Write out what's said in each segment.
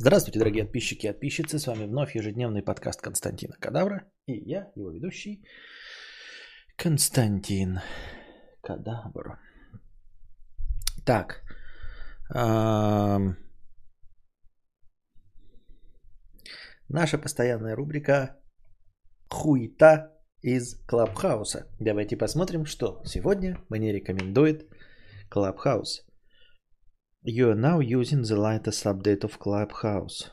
Здравствуйте, дорогие подписчики и подписчицы. С вами вновь ежедневный подкаст Константина Кадавра. И я, его ведущий, Константин Кадавр. Так. Наша постоянная рубрика «Хуета из Клабхауса». Давайте посмотрим, что сегодня мне рекомендует Clubhouse. You are now using the latest update of Clubhouse.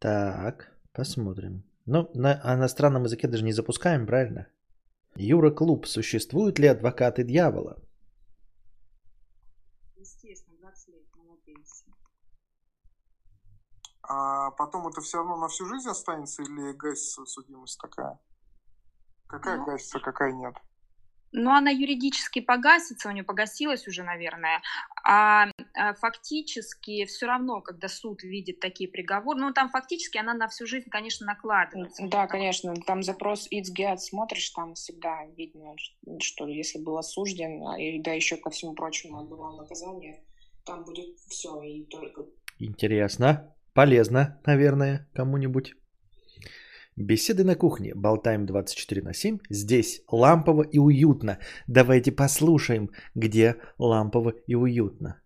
Так, посмотрим. Ну, на иностранном языке даже не запускаем, правильно? Юра Клуб. Существуют ли адвокаты дьявола? Естественно, 20 лет, молодец. А потом это все равно на всю жизнь останется или гасится судимость такая? Какая Ну. гасится, какая нет? Ну, она юридически погасится, у нее погасилась уже, наверное, а, а фактически все равно, когда суд видит такие приговоры, ну, там фактически она на всю жизнь, конечно, накладывается. Да, конечно. Там запрос its смотришь, там всегда видно, что если был осужден, а, и да еще ко всему прочему отбывал наказание, там будет все, и только Интересно. Полезно, наверное, кому-нибудь. Беседы на кухне. Болтаем 24 на 7. Здесь лампово и уютно. Давайте послушаем, где лампово и уютно.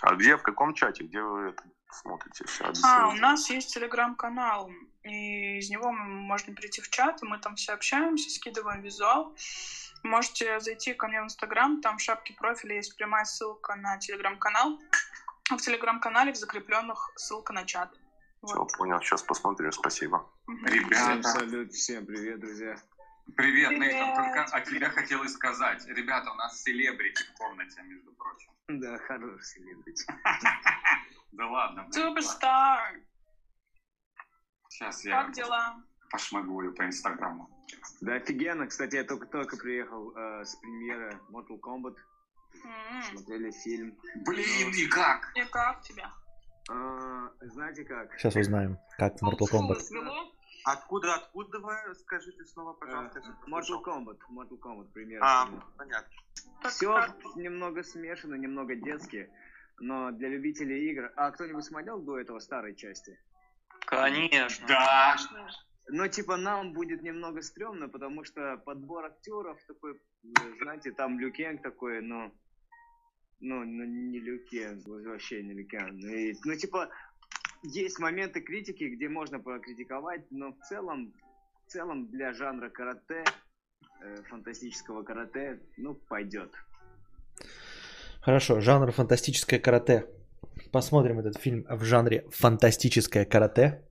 А где, в каком чате, где вы это смотрите? А, у нас есть телеграм-канал, и из него можно перейти в чат, и мы там все общаемся, скидываем визуал. Можете зайти ко мне в Инстаграм, там в шапке профиля есть прямая ссылка на телеграм-канал. А в телеграм-канале в закрепленных ссылка на чат. Все, Вот. понял, сейчас посмотрю, спасибо. Мгм. Всем Ребята, салют, всем привет, друзья. привет, Привет. Нейтан, только от тебя хотелось сказать. Ребята, у нас селебрити в комнате, между прочим. Да, хороший селебрити. Да ладно, блин, Суперстар! Сейчас я Как дела? пошмыгую по инстаграму. Да, офигенно. Кстати, я только-только приехал э, с премьеры Mortal Kombat. М, Смотрели фильм. Блин, и как? И как тебе? А, знаете как? Сейчас узнаем, как Mortal Kombat. Откуда, откуда вы? Скажите снова, пожалуйста. Э, Mortal. Kombat. Mortal Kombat, премьера. А, понятно. Все немного смешано, немного детски. Но для любителей игр... А кто-нибудь смотрел до этого старой части? Конечно. Да. Ну, типа, нам будет немного стрёмно, потому что подбор актеров такой, знаете, там Люкенг такой, ну, ну, ну вообще не Люкенг. Ну, и- ну, типа, есть моменты критики, где можно покритиковать, но в целом, в целом для жанра карате, э, фантастического карате, ну, пойдет. Хорошо, жанр фантастическое карате. Посмотрим этот фильм в жанре фантастическое карате.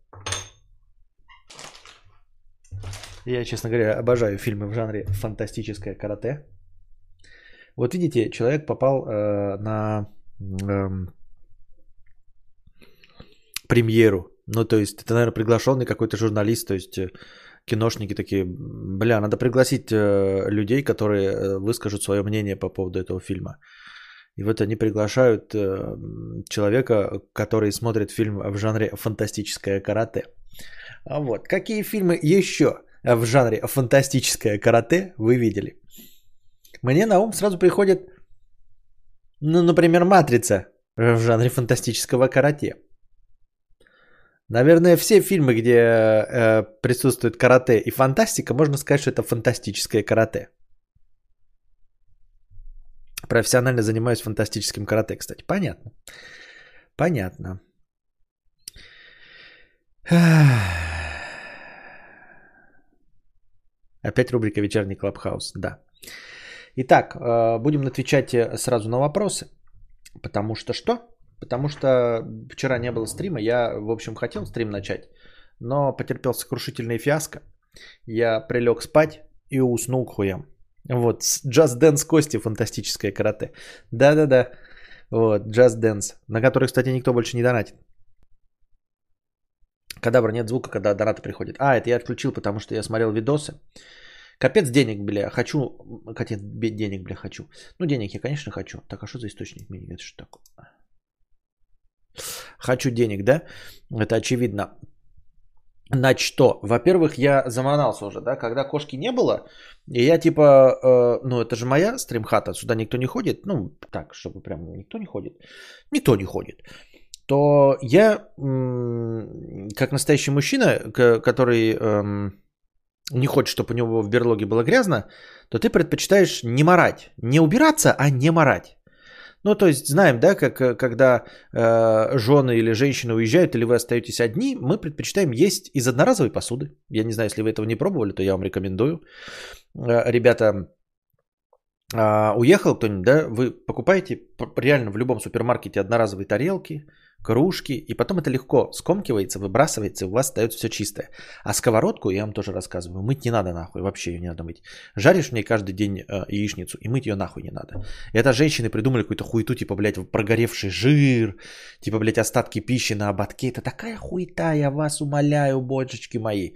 Я, честно говоря, обожаю фильмы в жанре фантастическое карате. Вот видите, человек попал э, на эм, премьеру. Ну, то есть, это, наверное, приглашенный какой-то журналист, то есть э, киношники такие, бля, надо пригласить э, людей, которые э, выскажут свое мнение по поводу этого фильма. И вот они приглашают э, человека, который смотрит фильм в жанре фантастическое карате. А вот, какие фильмы еще в жанре фантастическое карате вы видели? Мне на ум сразу приходит, ну, например, «Матрица» в жанре фантастического карате. Наверное, все фильмы, где э, присутствует карате и фантастика, можно сказать, что это фантастическое карате. Профессионально занимаюсь фантастическим карате, кстати. Понятно. Понятно. Опять рубрика «Вечерний Клабхаус». Да. Итак, э, будем отвечать сразу на вопросы. Потому что что? Потому что вчера не было стрима. Я, в общем, хотел стрим начать, но потерпел сокрушительное фиаско. Я прилег спать и уснул к хуям. Вот, Just Dance Кости, фантастическое карате. Да-да-да, вот, Just Dance, на который, кстати, никто больше не донатит. Кадабра, нет звука, когда донаты приходят. А, это я отключил, потому что я смотрел видосы. Капец денег, бля, хочу. Капец денег, бля, хочу. Ну, денег я, конечно, хочу. Так, а что за источник мнений? Это что такое? Хочу денег, да? Это очевидно. Значит, что? Во-первых, я заманался уже, да, когда кошки не было, и я типа, э, ну это же моя стримхата, сюда никто не ходит, ну так, чтобы прям никто не ходит, никто не ходит, то я, м- как настоящий мужчина, который эм, не хочет, чтобы у него в берлоге было грязно, то ты предпочитаешь не морать, не убираться, а не морать. Ну, то есть знаем, да, как э, когда э, жены или женщины уезжают, или вы остаетесь одни, мы предпочитаем есть из одноразовой посуды. Я не знаю, если вы этого не пробовали, то я вам рекомендую. Э, ребята, э, уехал кто-нибудь, да, вы покупаете реально в любом супермаркете одноразовые тарелки, кружки, и потом это легко скомкивается, выбрасывается, и у вас остается все чистое. А сковородку, я вам тоже рассказываю, мыть не надо нахуй, вообще ее не надо мыть. Жаришь в ней каждый день э, яичницу, и мыть ее нахуй не надо. Это женщины придумали какую-то хуету, типа, блядь, прогоревший жир, типа, блядь, остатки пищи на ободке. Это такая хуета, я вас умоляю, божечки мои.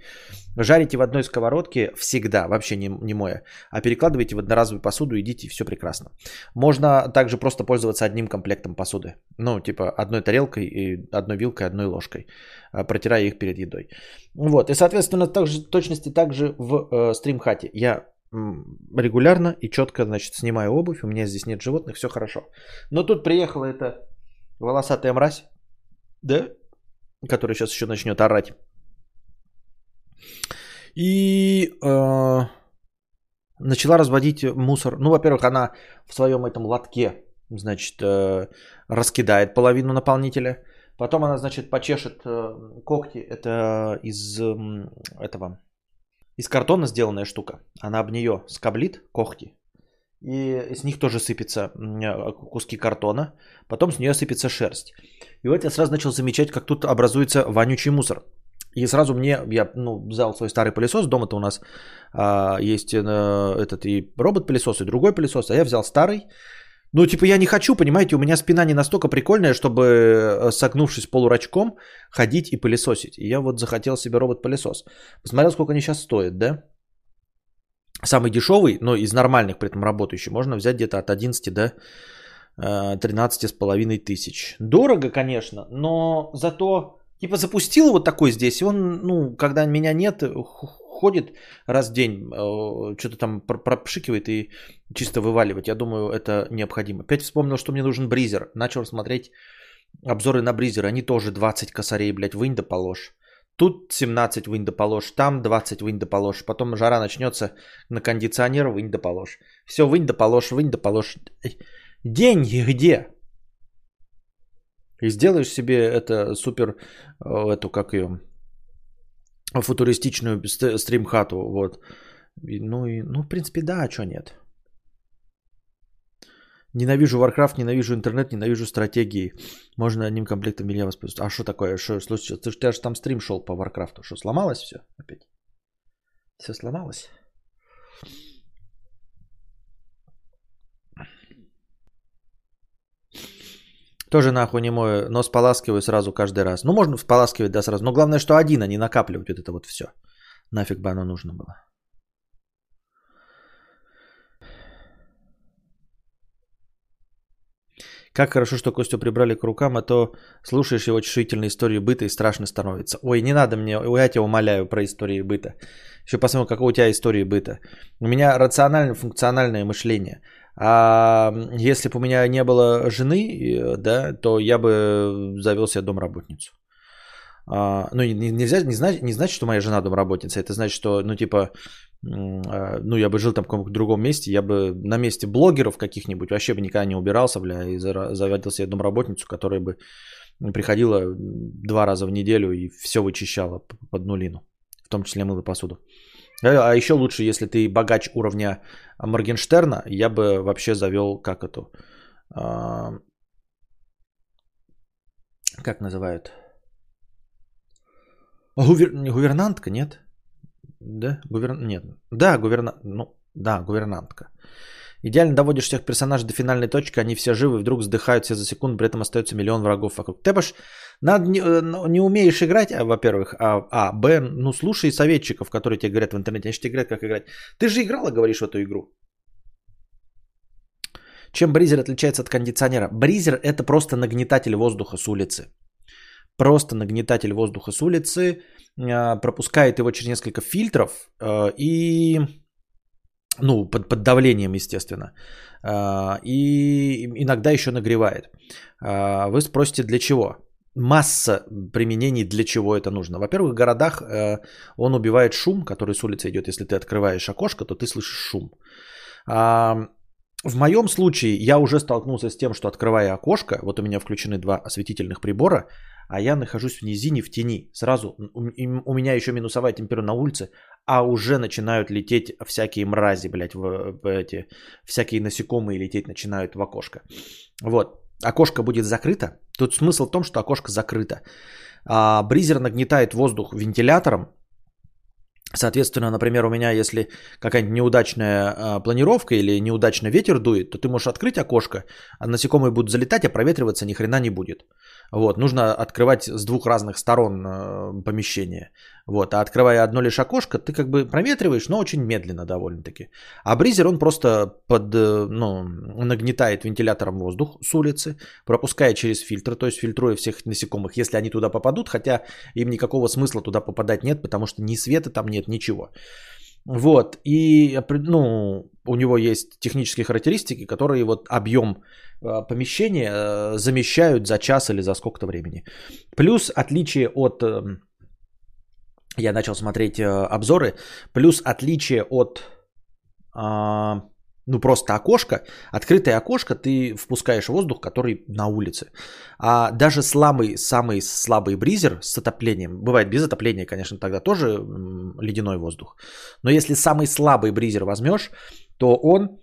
Жарите в одной сковородке всегда, вообще не, не мое, а перекладывайте в одноразовую посуду, идите, и все прекрасно. Можно также просто пользоваться одним комплектом посуды. Ну, типа одной тарелкой, и одной вилкой, одной ложкой, а, протирая их перед едой. Вот, и, соответственно, также, точности также в э, стримхате. Я регулярно и четко, значит, снимаю обувь, у меня здесь нет животных, все хорошо. Но тут приехала эта волосатая мразь, да, которая сейчас еще начнет орать. И э, начала разводить мусор. Ну, во-первых, она в своем этом лотке, значит, э, раскидает половину наполнителя. Потом она, значит, почешет э, когти. Это из этого, из картона сделанная штука. Она об нее скоблит когти. И с них тоже сыпятся э, куски картона. Потом с нее сыпется шерсть. И вот я сразу начал замечать, как тут образуется вонючий мусор. И сразу мне, я ну, взял свой старый пылесос, дома-то у нас а, есть э, этот и робот-пылесос, и другой пылесос, а я взял старый. Ну, типа, я не хочу, понимаете, у меня спина не настолько прикольная, чтобы, э, согнувшись полурачком, ходить и пылесосить. И я вот захотел себе робот-пылесос. Посмотрел, сколько они сейчас стоят, да? Самый дешевый, но из нормальных при этом работающих, можно взять где-то от 11 до э, 13 с половиной тысяч. Дорого, конечно, но зато Типа запустил вот такой здесь, и он, ну, когда меня нет, х- ходит раз в день, э, что-то там пр- пропшикивает и чисто вываливает. Я думаю, это необходимо. Опять вспомнил, что мне нужен бризер. Начал смотреть обзоры на бризер. Они тоже 20 косарей, блядь, вынь да положь. Тут 17 вынь да положь, там 20 вынь да положь. Потом жара начнется на кондиционер, вынь да положь. Все, вынь да положь, вынь да положь. Деньги где? И сделаешь себе это супер, э, эту, как ее, футуристичную ст- стримхату, вот. И, ну, и, ну, в принципе, да, а что нет. Ненавижу Warcraft, ненавижу интернет, ненавижу стратегии. Можно одним комплектом меня воспользоваться. А что такое? Что случилось? Ты, же там стрим шел по Warcraft. Что, сломалось все опять? Все сломалось? Тоже нахуй не мою, но споласкиваю сразу каждый раз. Ну, можно споласкивать, да, сразу. Но главное, что один, а не накапливать вот это вот все. Нафиг бы оно нужно было. Как хорошо, что Костю прибрали к рукам, а то слушаешь его чувствительные истории быта и страшно становится. Ой, не надо мне, я тебя умоляю про истории быта. Еще посмотрим, какого у тебя истории быта. У меня рационально-функциональное мышление. А если бы у меня не было жены, э, да, то я бы завел себе домработницу. А, ну, не- не- нельзя, не, знать, не значит, что моя жена домработница. Это значит, что, ну, типа, а, ну, я бы жил там в каком-то другом месте, я бы на месте блогеров каких-нибудь вообще бы никогда не убирался, бля, и заводил себе домработницу, которая бы приходила два раза в неделю и все вычищала под нулину, в том числе мыла посуду. А а еще лучше, если ты богач уровня Моргенштерна, я бы вообще завел, как это, а, как называют? Гувер... Гувернантка, нет? Да, гувер... нет. Да, гуверна... ну, да, гувернантка. Идеально доводишь всех персонажей до финальной точки, они все живы, вдруг вздыхают все за секунду, при этом остается миллион врагов вокруг. Ты баш, надо не, э, ну, не умеешь играть, а, во-первых, а, а, б, ну слушай советчиков, которые тебе говорят в интернете, они же тебе говорят, как играть. Ты же играла, говоришь, в эту игру. Чем бризер отличается от кондиционера? Бризер это просто нагнетатель воздуха с улицы. просто нагнетатель воздуха с улицы, а, пропускает его через несколько фильтров а, и, ну, под, под давлением, естественно, а, и иногда еще нагревает. А, Вы спросите, для чего? Масса применений, для чего это нужно. Во-первых, в городах э, он убивает шум, который с улицы идет. Если ты открываешь окошко, то ты слышишь шум. А, В моем случае я уже столкнулся с тем, что открывая окошко, вот у меня включены два осветительных прибора, а я нахожусь в низине, в тени. Сразу у меня еще минусовая температура на улице, а уже начинают лететь всякие мрази, блядь, в, в эти, всякие насекомые лететь начинают в окошко. Вот. Окошко будет закрыто. Тут смысл в том, что окошко закрыто. А бризер нагнетает воздух вентилятором. Соответственно, например, у меня если какая-нибудь неудачная а, планировка или неудачно ветер дует, то ты можешь открыть окошко, а насекомые будут залетать, а проветриваться ни хрена не будет. Вот, нужно открывать с двух разных сторон э, помещение. Вот, а открывая одно лишь окошко, ты как бы проветриваешь, но очень медленно довольно-таки. А бризер, он просто под, э, ну, нагнетает вентилятором воздух с улицы, пропуская через фильтр, то есть фильтруя всех насекомых, если они туда попадут, хотя им никакого смысла туда попадать нет, потому что ни света там нет, ничего. Вот, и ну, у него есть технические характеристики, которые вот объем э, помещения э, замещают за час или за сколько-то времени. Плюс отличие от... э, Я начал смотреть э, обзоры. Плюс отличие от... а, ну, просто окошко. Открытое окошко, ты впускаешь воздух, который на улице. А даже слабый, самый слабый бризер с отоплением, бывает без отопления, конечно, тогда тоже ледяной воздух. Но если самый слабый бризер возьмешь, то он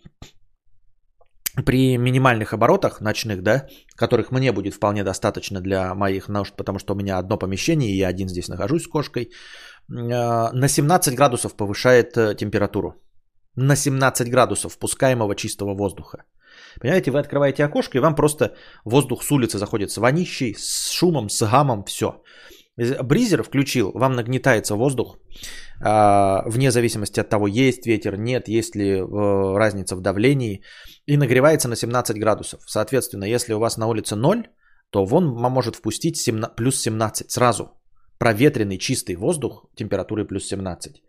при минимальных оборотах ночных, да, которых мне будет вполне достаточно для моих нужд, потому что у меня одно помещение, и я один здесь нахожусь с кошкой, э, на 17 градусов повышает э, температуру. На 17 градусов впускаемого чистого воздуха. Понимаете, вы открываете окошко, и вам просто воздух с улицы заходит с вонищей, с шумом, с гамом, все. Бризер включил, вам нагнетается воздух, вне зависимости от того, есть ветер, нет, есть ли э, разница в давлении, и нагревается на 17 градусов. Соответственно, если у вас на улице 0, то вон может впустить 17, плюс 17 сразу. Проветренный чистый воздух температурой плюс 17.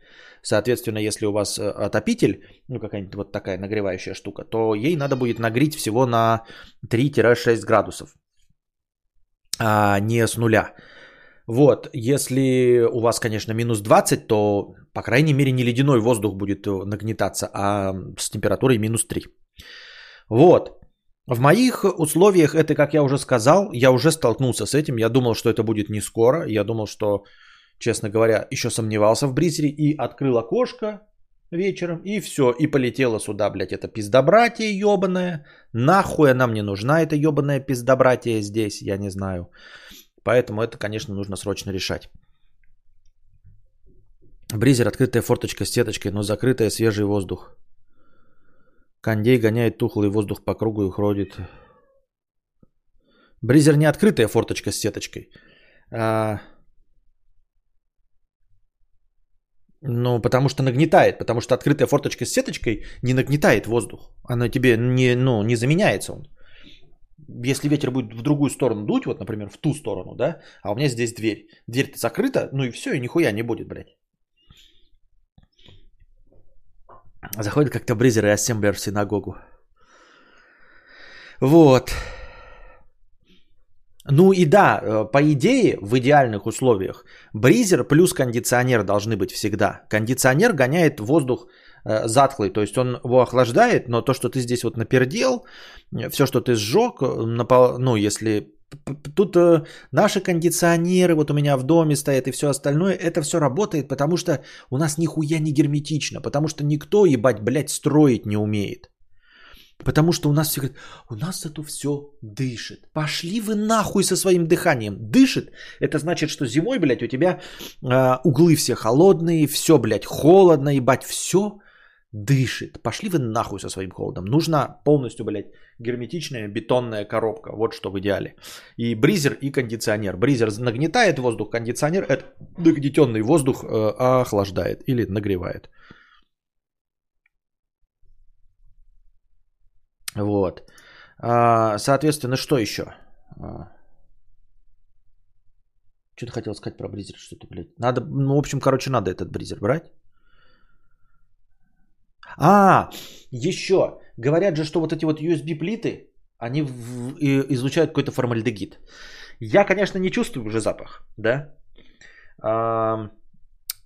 Соответственно, если у вас э, отопитель, ну какая-нибудь вот такая нагревающая штука, то ей надо будет нагреть всего на 3-6 градусов, а не с нуля. Вот, если у вас, конечно, минус 20, то, по крайней мере, не ледяной воздух будет э, нагнетаться, а с температурой минус 3. Вот. В моих условиях это, как я уже сказал, я уже столкнулся с этим. Я думал, что это будет не скоро. Я думал, что, честно говоря, еще сомневался в бризере и открыл окошко вечером, и все, и полетела сюда, блядь, это пиздобратие ебаное. Нахуй она мне нужна, это ебаное пиздобратие здесь, я не знаю. Поэтому это, конечно, нужно срочно решать. Бризер, открытая форточка с сеточкой, но закрытая свежий воздух. Кондей гоняет тухлый воздух по кругу и ходит. Бризер не открытая форточка с сеточкой. А... Ну, потому что нагнетает, потому что открытая форточка с сеточкой не нагнетает воздух. Она тебе не, ну, не заменяется он. Если ветер будет в другую сторону дуть, вот, например, в ту сторону, да, а у меня здесь дверь. Дверь-то закрыта, ну и все, и нихуя не будет, блядь. Заходит как-то бризер и ассемблер в синагогу. Вот. Ну и да, э, по идее, в идеальных условиях, бризер плюс кондиционер должны быть всегда. Кондиционер гоняет воздух затхлый, то есть он его охлаждает, но то, что ты здесь вот напердел, все, что ты сжег, э, ну если тут э, наши кондиционеры, вот у меня в доме стоят и все остальное, это все работает, потому что у нас нихуя не герметично, потому что никто, ебать, блядь, строить не умеет. Потому что у нас все говорят, у нас зато все дышит. Пошли вы нахуй со своим дыханием. Дышит, это значит, что зимой, блядь, у тебя э, углы все холодные, все, блядь, холодно, ебать, все дышит. Пошли вы нахуй со своим холодом. Нужна полностью, блядь, герметичная бетонная коробка. Вот что в идеале. И бризер, и кондиционер. Бризер нагнетает воздух, кондиционер это нагнетенный воздух э, охлаждает или нагревает. Вот. А, соответственно, что еще? А. Что-то хотел сказать про бризер, что-то, блядь. Надо, ну, в общем, короче, надо этот бризер брать. А, еще. Говорят же, что вот эти вот USB-плиты, они в- и- излучают какой-то формальдегид. Я, конечно, не чувствую уже запах, да? А,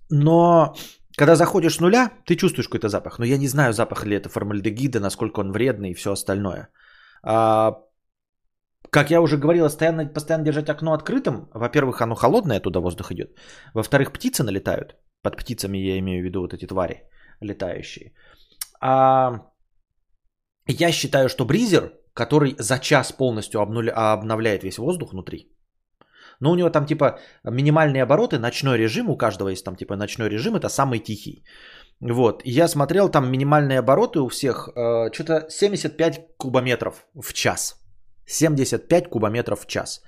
но когда заходишь с нуля, ты чувствуешь какой-то запах. Но я не знаю, запах ли это формальдегида, насколько он вредный и все остальное. А, как я уже говорил, постоянно, постоянно держать окно открытым. Во-первых, оно холодное, оттуда воздух идет. Во-вторых, птицы налетают. Под птицами я имею в виду вот эти твари летающие. А, я считаю, что бризер, который за час полностью обнуля- обновляет весь воздух внутри, но у него там типа минимальные обороты, ночной режим, у каждого есть там типа ночной режим, это самый тихий. Вот, я смотрел, там минимальные обороты у всех, э, что-то 75 кубометров в час. 75 кубометров в час.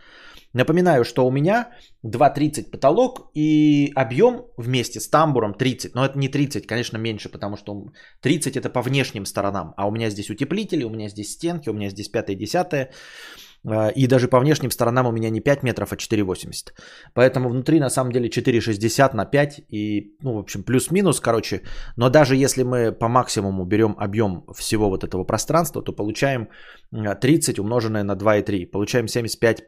Напоминаю, что у меня 2,30 потолок и объем вместе с тамбуром 30. Но это не 30, конечно, меньше, потому что 30 это по внешним сторонам. А у меня здесь утеплители, у меня здесь стенки, у меня здесь 5 и 10. И даже по внешним сторонам у меня не 5 метров, а 4,80. Поэтому внутри на самом деле 4,60 на 5 и, ну, в общем, плюс-минус, короче. Но даже если мы по максимуму берем объем всего вот этого пространства, то получаем э, 30 умноженное на 2,3. Получаем 75 э,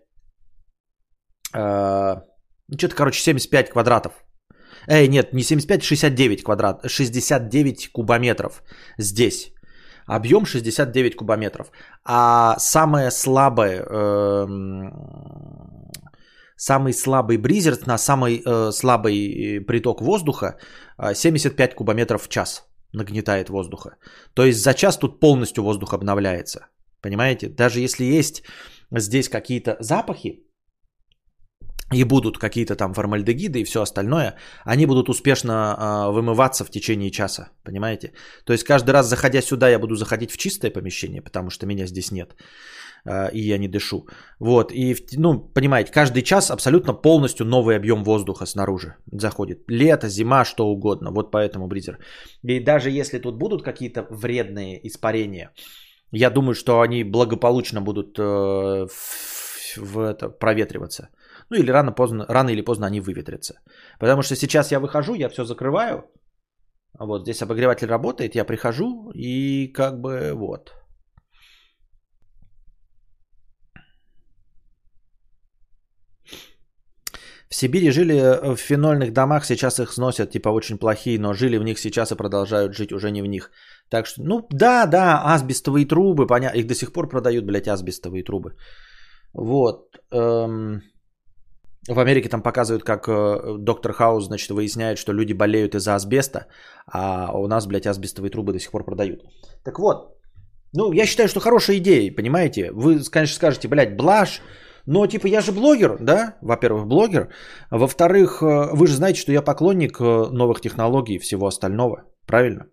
что-то, короче, 75 квадратов. Эй, нет, не 75, 69 квадрат, 69 кубометров здесь. Объем 69 кубометров. А самое слабое, эм, самый слабый бризер на самый э, слабый приток воздуха э, 75 кубометров в час нагнетает воздуха. То есть за час тут полностью воздух обновляется. Понимаете? Даже если есть здесь какие-то запахи, и будут какие-то там формальдегиды и все остальное, они будут успешно э, вымываться в течение часа, понимаете? То есть каждый раз заходя сюда, я буду заходить в чистое помещение, потому что меня здесь нет, э, и я не дышу. Вот, и, ну, понимаете, каждый час абсолютно полностью новый объем воздуха снаружи заходит. Лето, зима, что угодно, вот поэтому бризер. И даже если тут будут какие-то вредные испарения, я думаю, что они благополучно будут э, в, в это, проветриваться. Ну или рано, поздно, рано или поздно они выветрятся. Потому что сейчас я выхожу, я все закрываю. Вот здесь обогреватель работает, я прихожу и как бы вот. В Сибири жили в фенольных домах, сейчас их сносят, типа очень плохие, но жили в них сейчас и продолжают жить уже не в них. Так что, ну да, да, асбестовые трубы, понятно, их до сих пор продают, блядь, асбестовые трубы. Вот. Эм... В Америке там показывают, как э, доктор Хаус, значит, выясняет, что люди болеют из-за асбеста, а у нас, блядь, асбестовые трубы до сих пор продают. Так вот, ну, я считаю, что хорошая идея, понимаете? Вы, конечно, скажете, блядь, блажь, но, типа, я же блогер, да? Во-первых, блогер. Во-вторых, э, вы же знаете, что я поклонник э, новых технологий и всего остального, правильно?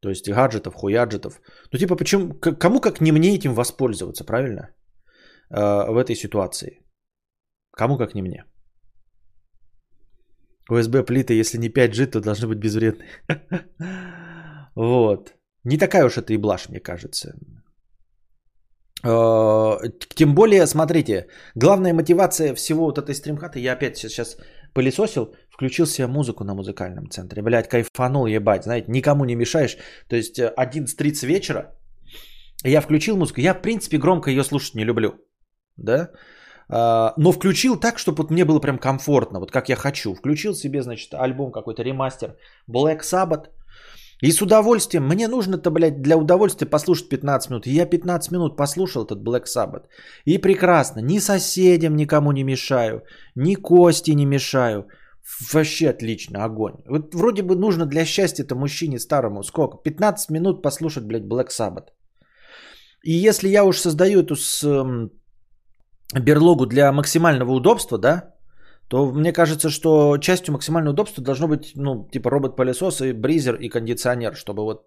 То есть гаджетов, хуяджетов. Ну, типа, почему, кому как не мне этим воспользоваться, правильно? В этой ситуации. Кому как не мне. USB плиты, если не 5G, то должны быть безвредны. вот. Не такая уж это и блажь, мне кажется. Тем более, смотрите, главная мотивация всего вот этой стримхаты, я опять сейчас пылесосил, включил себе музыку на музыкальном центре. Блядь, кайфанул, ебать, знаете, никому не мешаешь. То есть 11.30 вечера, я включил музыку, я в принципе громко ее слушать не люблю. Да? Но включил так, чтобы вот мне было прям комфортно, вот как я хочу. Включил себе, значит, альбом какой-то ремастер Black Sabbath. И с удовольствием, мне нужно-то, блядь, для удовольствия послушать 15 минут. И я 15 минут послушал этот Black Sabbath. И прекрасно, ни соседям никому не мешаю, ни Кости не мешаю. Вообще отлично, огонь. Вот вроде бы нужно для счастья-то мужчине старому сколько? 15 минут послушать, блядь, Black Sabbath. И если я уж создаю эту с берлогу для максимального удобства, да, то мне кажется, что частью максимального удобства должно быть, ну, типа робот-пылесос и бризер и кондиционер, чтобы вот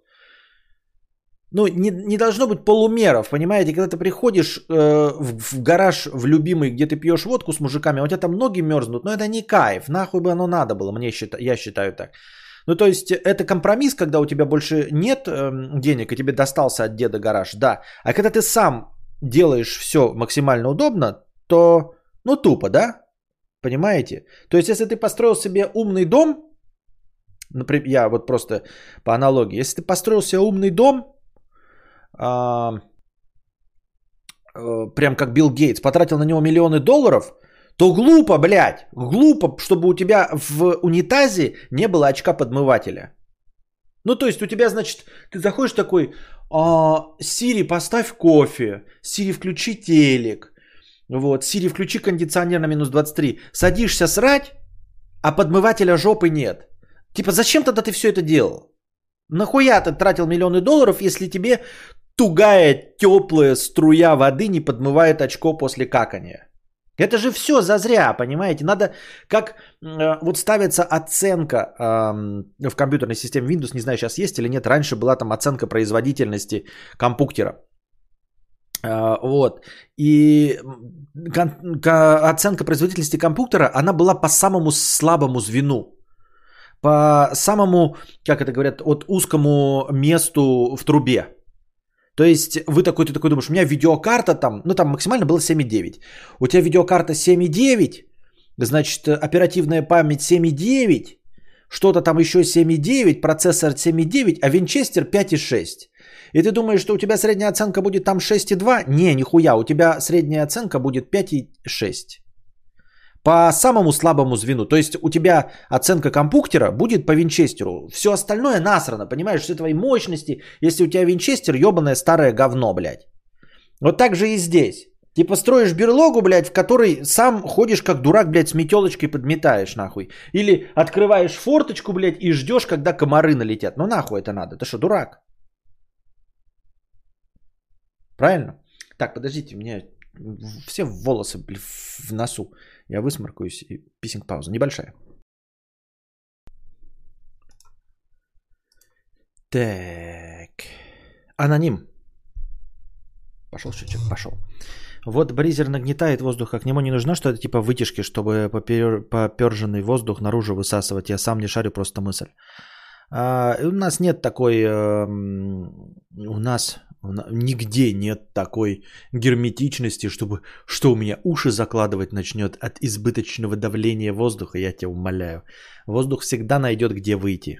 ну, не, не должно быть полумеров, понимаете, когда ты приходишь э, в, в гараж в любимый, где ты пьешь водку с мужиками, а у тебя там ноги мерзнут, но это не кайф, нахуй бы оно надо было, мне считаю, я считаю так. Ну, то есть, это компромисс, когда у тебя больше нет э, денег, и тебе достался от деда гараж, да. А когда ты сам делаешь все максимально удобно, то, ну, тупо, да? Понимаете? То есть, если ты построил себе умный дом, например, я вот просто по аналогии, если ты построил себе умный дом, а, э, прям как Билл Гейтс, потратил на него миллионы долларов, то глупо, блядь, глупо, чтобы у тебя в унитазе не было очка подмывателя. Ну, то есть у тебя, значит, ты заходишь такой, Сири, поставь кофе, Сири, включи телек, вот, Сири, включи кондиционер на минус 23. Садишься срать, а подмывателя жопы нет. Типа, зачем тогда ты все это делал? Нахуя ты тратил миллионы долларов, если тебе тугая, теплая струя воды не подмывает очко после какания? Это же все зазря, понимаете? Надо, как э, вот ставится оценка э, в компьютерной системе Windows, не знаю, сейчас есть или нет, раньше была там оценка производительности компьютера. Э, вот. И кон- ко- оценка производительности компьютера, она была по самому слабому звену. По самому, как это говорят, от узкому месту в трубе. То есть вы такой, ты такой думаешь, у меня видеокарта там, ну там максимально было 7,9. У тебя видеокарта 7,9, значит оперативная память 7,9, что-то там еще 7,9, процессор 7,9, а винчестер 5,6. И ты думаешь, что у тебя средняя оценка будет там 6,2? Не, нихуя, у тебя средняя оценка будет 5,6 по самому слабому звену. То есть у тебя оценка компьютера будет по винчестеру. Все остальное насрано, понимаешь, все твои мощности. Если у тебя винчестер, ебаное старое говно, блядь. Вот так же и здесь. Типа строишь берлогу, блядь, в которой сам ходишь как дурак, блядь, с метелочкой подметаешь, нахуй. Или открываешь форточку, блядь, и ждешь, когда комары налетят. Ну нахуй это надо? Ты что, дурак? Правильно? Так, подождите, мне все волосы блядь, в носу. Я высморкаюсь и писинг пауза. Небольшая. Так. Аноним. Пошел счетчик, пошел. Вот бризер нагнетает воздух, а к нему не нужно что-то типа вытяжки, чтобы попер... поперженный воздух наружу высасывать. Я сам не шарю, просто мысль. А, у нас нет такой... Э, у нас Нигде нет такой герметичности, чтобы что у меня уши закладывать начнет от избыточного давления воздуха, я тебя умоляю. Воздух всегда найдет, где выйти.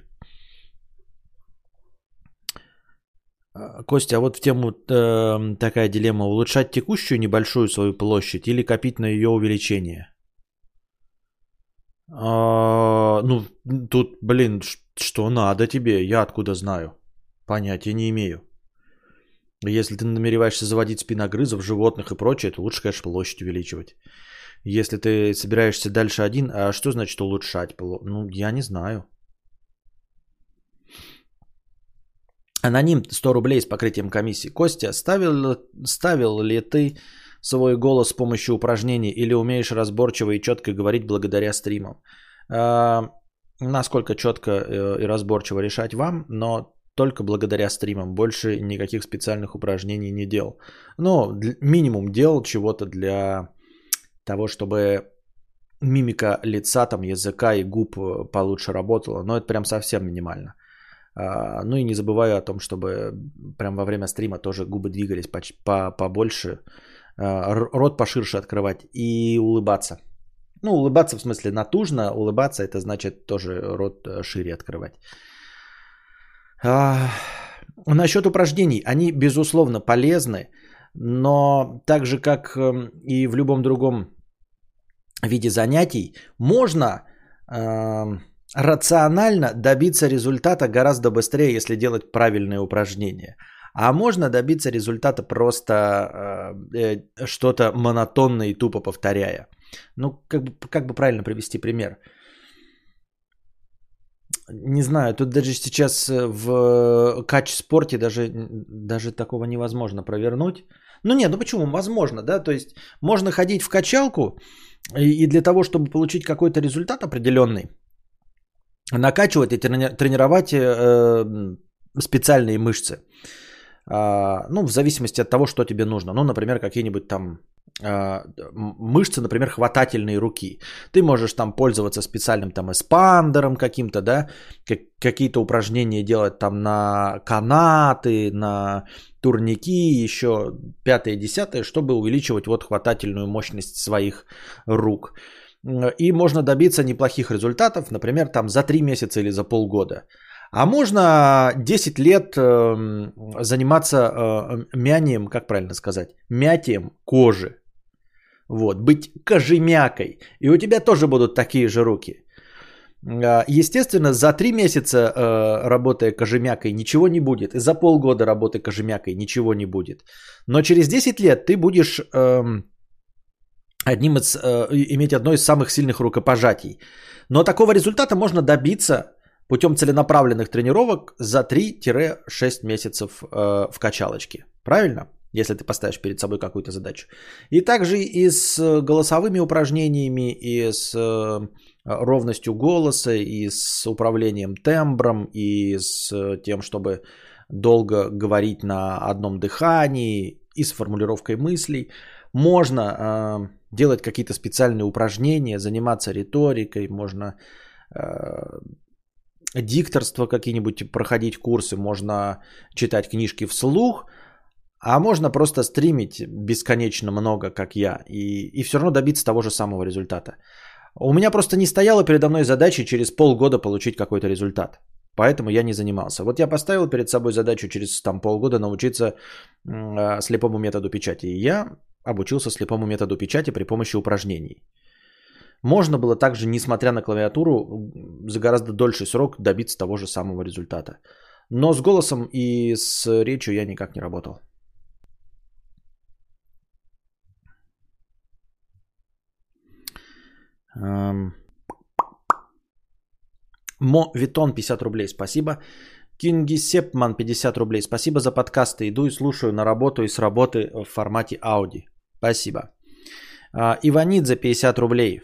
А, Костя, а вот в тему э, такая дилемма. Улучшать текущую небольшую свою площадь или копить на ее увеличение? А, ну, тут, блин, что надо тебе? Я откуда знаю? Понятия не имею. Если ты намереваешься заводить спиногрызов, животных и прочее, то лучше, конечно, площадь увеличивать. Если ты собираешься дальше один, а что значит улучшать? Ну, я не знаю. Аноним 100 рублей с покрытием комиссии. Костя, ставил, ставил ли ты свой голос с помощью упражнений или умеешь разборчиво и четко говорить благодаря стримам? А, насколько четко э, и разборчиво решать вам, но только благодаря стримам. Больше никаких специальных упражнений не делал. Но минимум делал чего-то для того, чтобы мимика лица, там, языка и губ э, получше работала. Но это прям совсем минимально. А, ну и не забываю о том, чтобы прям во время стрима тоже губы двигались побольше, а, рот поширше открывать и улыбаться. Ну, улыбаться в смысле натужно, улыбаться это значит тоже рот э, шире открывать. А, насчет упражнений. Они, безусловно, полезны, но так же, как эм, и в любом другом виде занятий, можно э, рационально добиться результата гораздо быстрее, если делать правильные упражнения. А можно добиться результата просто э, э, что-то монотонно и тупо повторяя. Ну, как бы, как бы правильно привести пример? Не знаю, тут даже сейчас э, в кач-спорте даже, даже такого невозможно провернуть. Ну нет, ну почему? Возможно, да, то есть можно ходить в качалку и для того, чтобы получить какой-то результат определенный, накачивать и тренировать э, специальные мышцы. А, ну, в зависимости от того, что тебе нужно. Ну, например, какие-нибудь там мышцы, например, хватательные руки. Ты можешь там пользоваться специальным там эспандером каким-то, да, какие-то упражнения делать там на канаты, на турники, еще пятое, десятое, чтобы увеличивать вот хватательную мощность своих рук. И можно добиться неплохих результатов, например, там за 3 месяца или за полгода. А можно 10 лет эм, заниматься э, мянием, как правильно сказать, мятием кожи. Вот, быть кожемякой. И у тебя тоже будут такие же руки. А, Естественно, за 3 месяца э, работая кожемякой ничего не будет. И за полгода работая кожемякой ничего не будет. Но через 10 лет ты будешь эм, одним из, э, иметь одно из самых сильных рукопожатий. Но такого результата можно добиться путем целенаправленных тренировок за 3-6 месяцев э, в качалочке. Правильно? Если ты поставишь перед собой какую-то задачу. И также и с голосовыми упражнениями, и с э, ровностью голоса, и с управлением тембром, и с э, тем, чтобы долго говорить на одном дыхании, и с формулировкой мыслей. Можно э, делать какие-то специальные упражнения, заниматься риторикой, можно э, дикторство какие-нибудь проходить курсы, можно читать книжки вслух, а можно просто стримить бесконечно много, как я, и, и все равно добиться того же самого результата. У меня просто не стояла передо мной задача через полгода получить какой-то результат. Поэтому я не занимался. Вот я поставил перед собой задачу через там, полгода научиться а, слепому методу печати. И я обучился слепому методу печати при помощи упражнений. Можно было также, несмотря на клавиатуру, за гораздо дольший срок добиться того же самого результата. Но с голосом и с речью я никак не работал. Мо Витон 50 рублей, спасибо. Кинги Сепман 50 рублей, спасибо за подкасты. Иду и слушаю на работу и с работы в формате Ауди. Спасибо. А, Иванидзе 50 рублей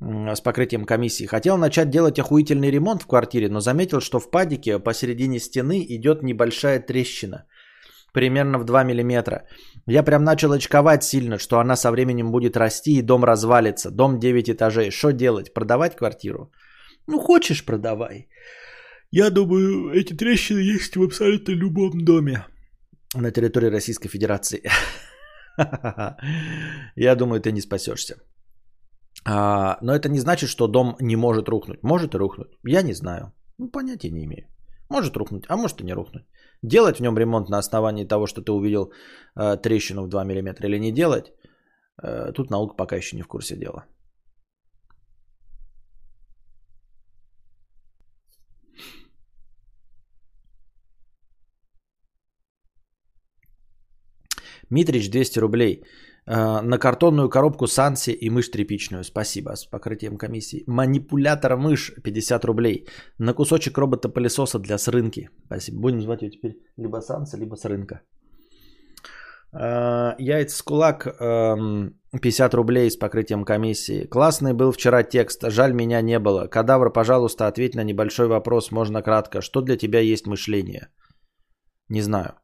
с покрытием комиссии. Хотел начать делать охуительный ремонт в квартире, но заметил, что в падике посередине стены идет небольшая трещина. Примерно в 2 мм. Я прям начал очковать сильно, что она со временем будет расти и дом развалится. Дом 9 этажей. Что делать? Продавать квартиру? Ну, хочешь, продавай. Я думаю, эти трещины есть в абсолютно любом доме на территории Российской Федерации. Я думаю, ты не спасешься. А, но это не значит, что дом не может рухнуть. Может и рухнуть. Я не знаю. Ну, понятия не имею. Может рухнуть, а может и не рухнуть. Делать в нем ремонт на основании того, что ты увидел э, трещину в 2 мм или не делать, э, тут наука пока еще не в курсе дела. Митрич 200 рублей. Э, На картонную коробку Санси и мышь тряпичную. Спасибо с покрытием комиссии. Манипулятор мышь 50 рублей. На кусочек робота-пылесоса для срынки. Спасибо. Будем звать ее теперь либо Санса, либо срынка. Э, Яйца с кулак эм, 50 рублей с покрытием комиссии. Классный был вчера текст. Жаль, меня не было. Кадавр, пожалуйста, ответь на небольшой вопрос. Можно кратко. Что для тебя есть мышление? Не знаю.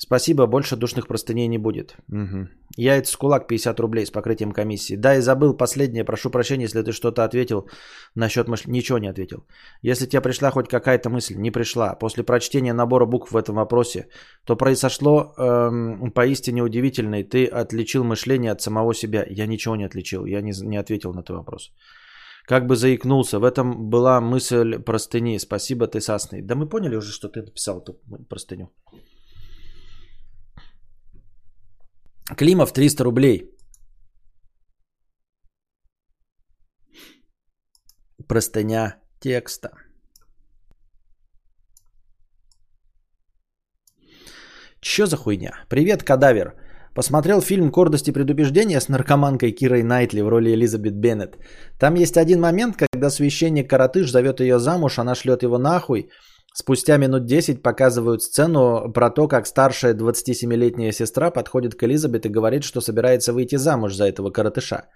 Спасибо, больше душных простыней не будет. Угу. Яйца с кулак 50 рублей с покрытием комиссии. Да, и забыл последнее. Прошу прощения, если ты что-то ответил насчет мышления. Ничего не ответил. Если тебе пришла хоть какая-то мысль, не пришла. После прочтения набора букв в этом вопросе, то произошло эм, поистине удивительно, и ты отличил мышление от самого себя. Я ничего не отличил, я не, не ответил на твой вопрос. Как бы заикнулся. В этом была мысль простыни. Спасибо, ты сасный. Да мы поняли уже, что ты написал эту простыню. Климов 300 рублей. Простыня текста. Чё за хуйня? Привет, кадавер. Посмотрел фильм «Гордость и предубеждение» с наркоманкой Кирой Найтли в роли Элизабет Беннет. Там есть один момент, когда священник Каратыш зовет ее замуж, она шлет его нахуй. Спустя минут 10 показывают сцену про то, как старшая 27-летняя сестра подходит к Элизабет и говорит, что собирается выйти замуж за этого коротыша.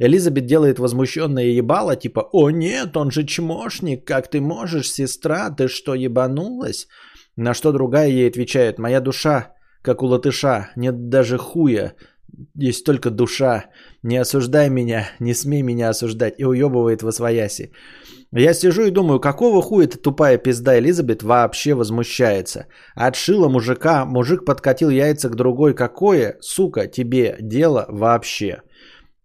Элизабет делает возмущенное ебало, типа «О нет, он же чмошник, как ты можешь, сестра, ты что, ебанулась?» На что другая ей отвечает «Моя душа, как у латыша, нет даже хуя, есть только душа, не осуждай меня, не смей меня осуждать» и уебывает во свояси. Я сижу и думаю, какого хуя эта тупая пизда Элизабет вообще возмущается? Отшила мужика, мужик подкатил яйца к другой. Какое, сука, тебе дело вообще?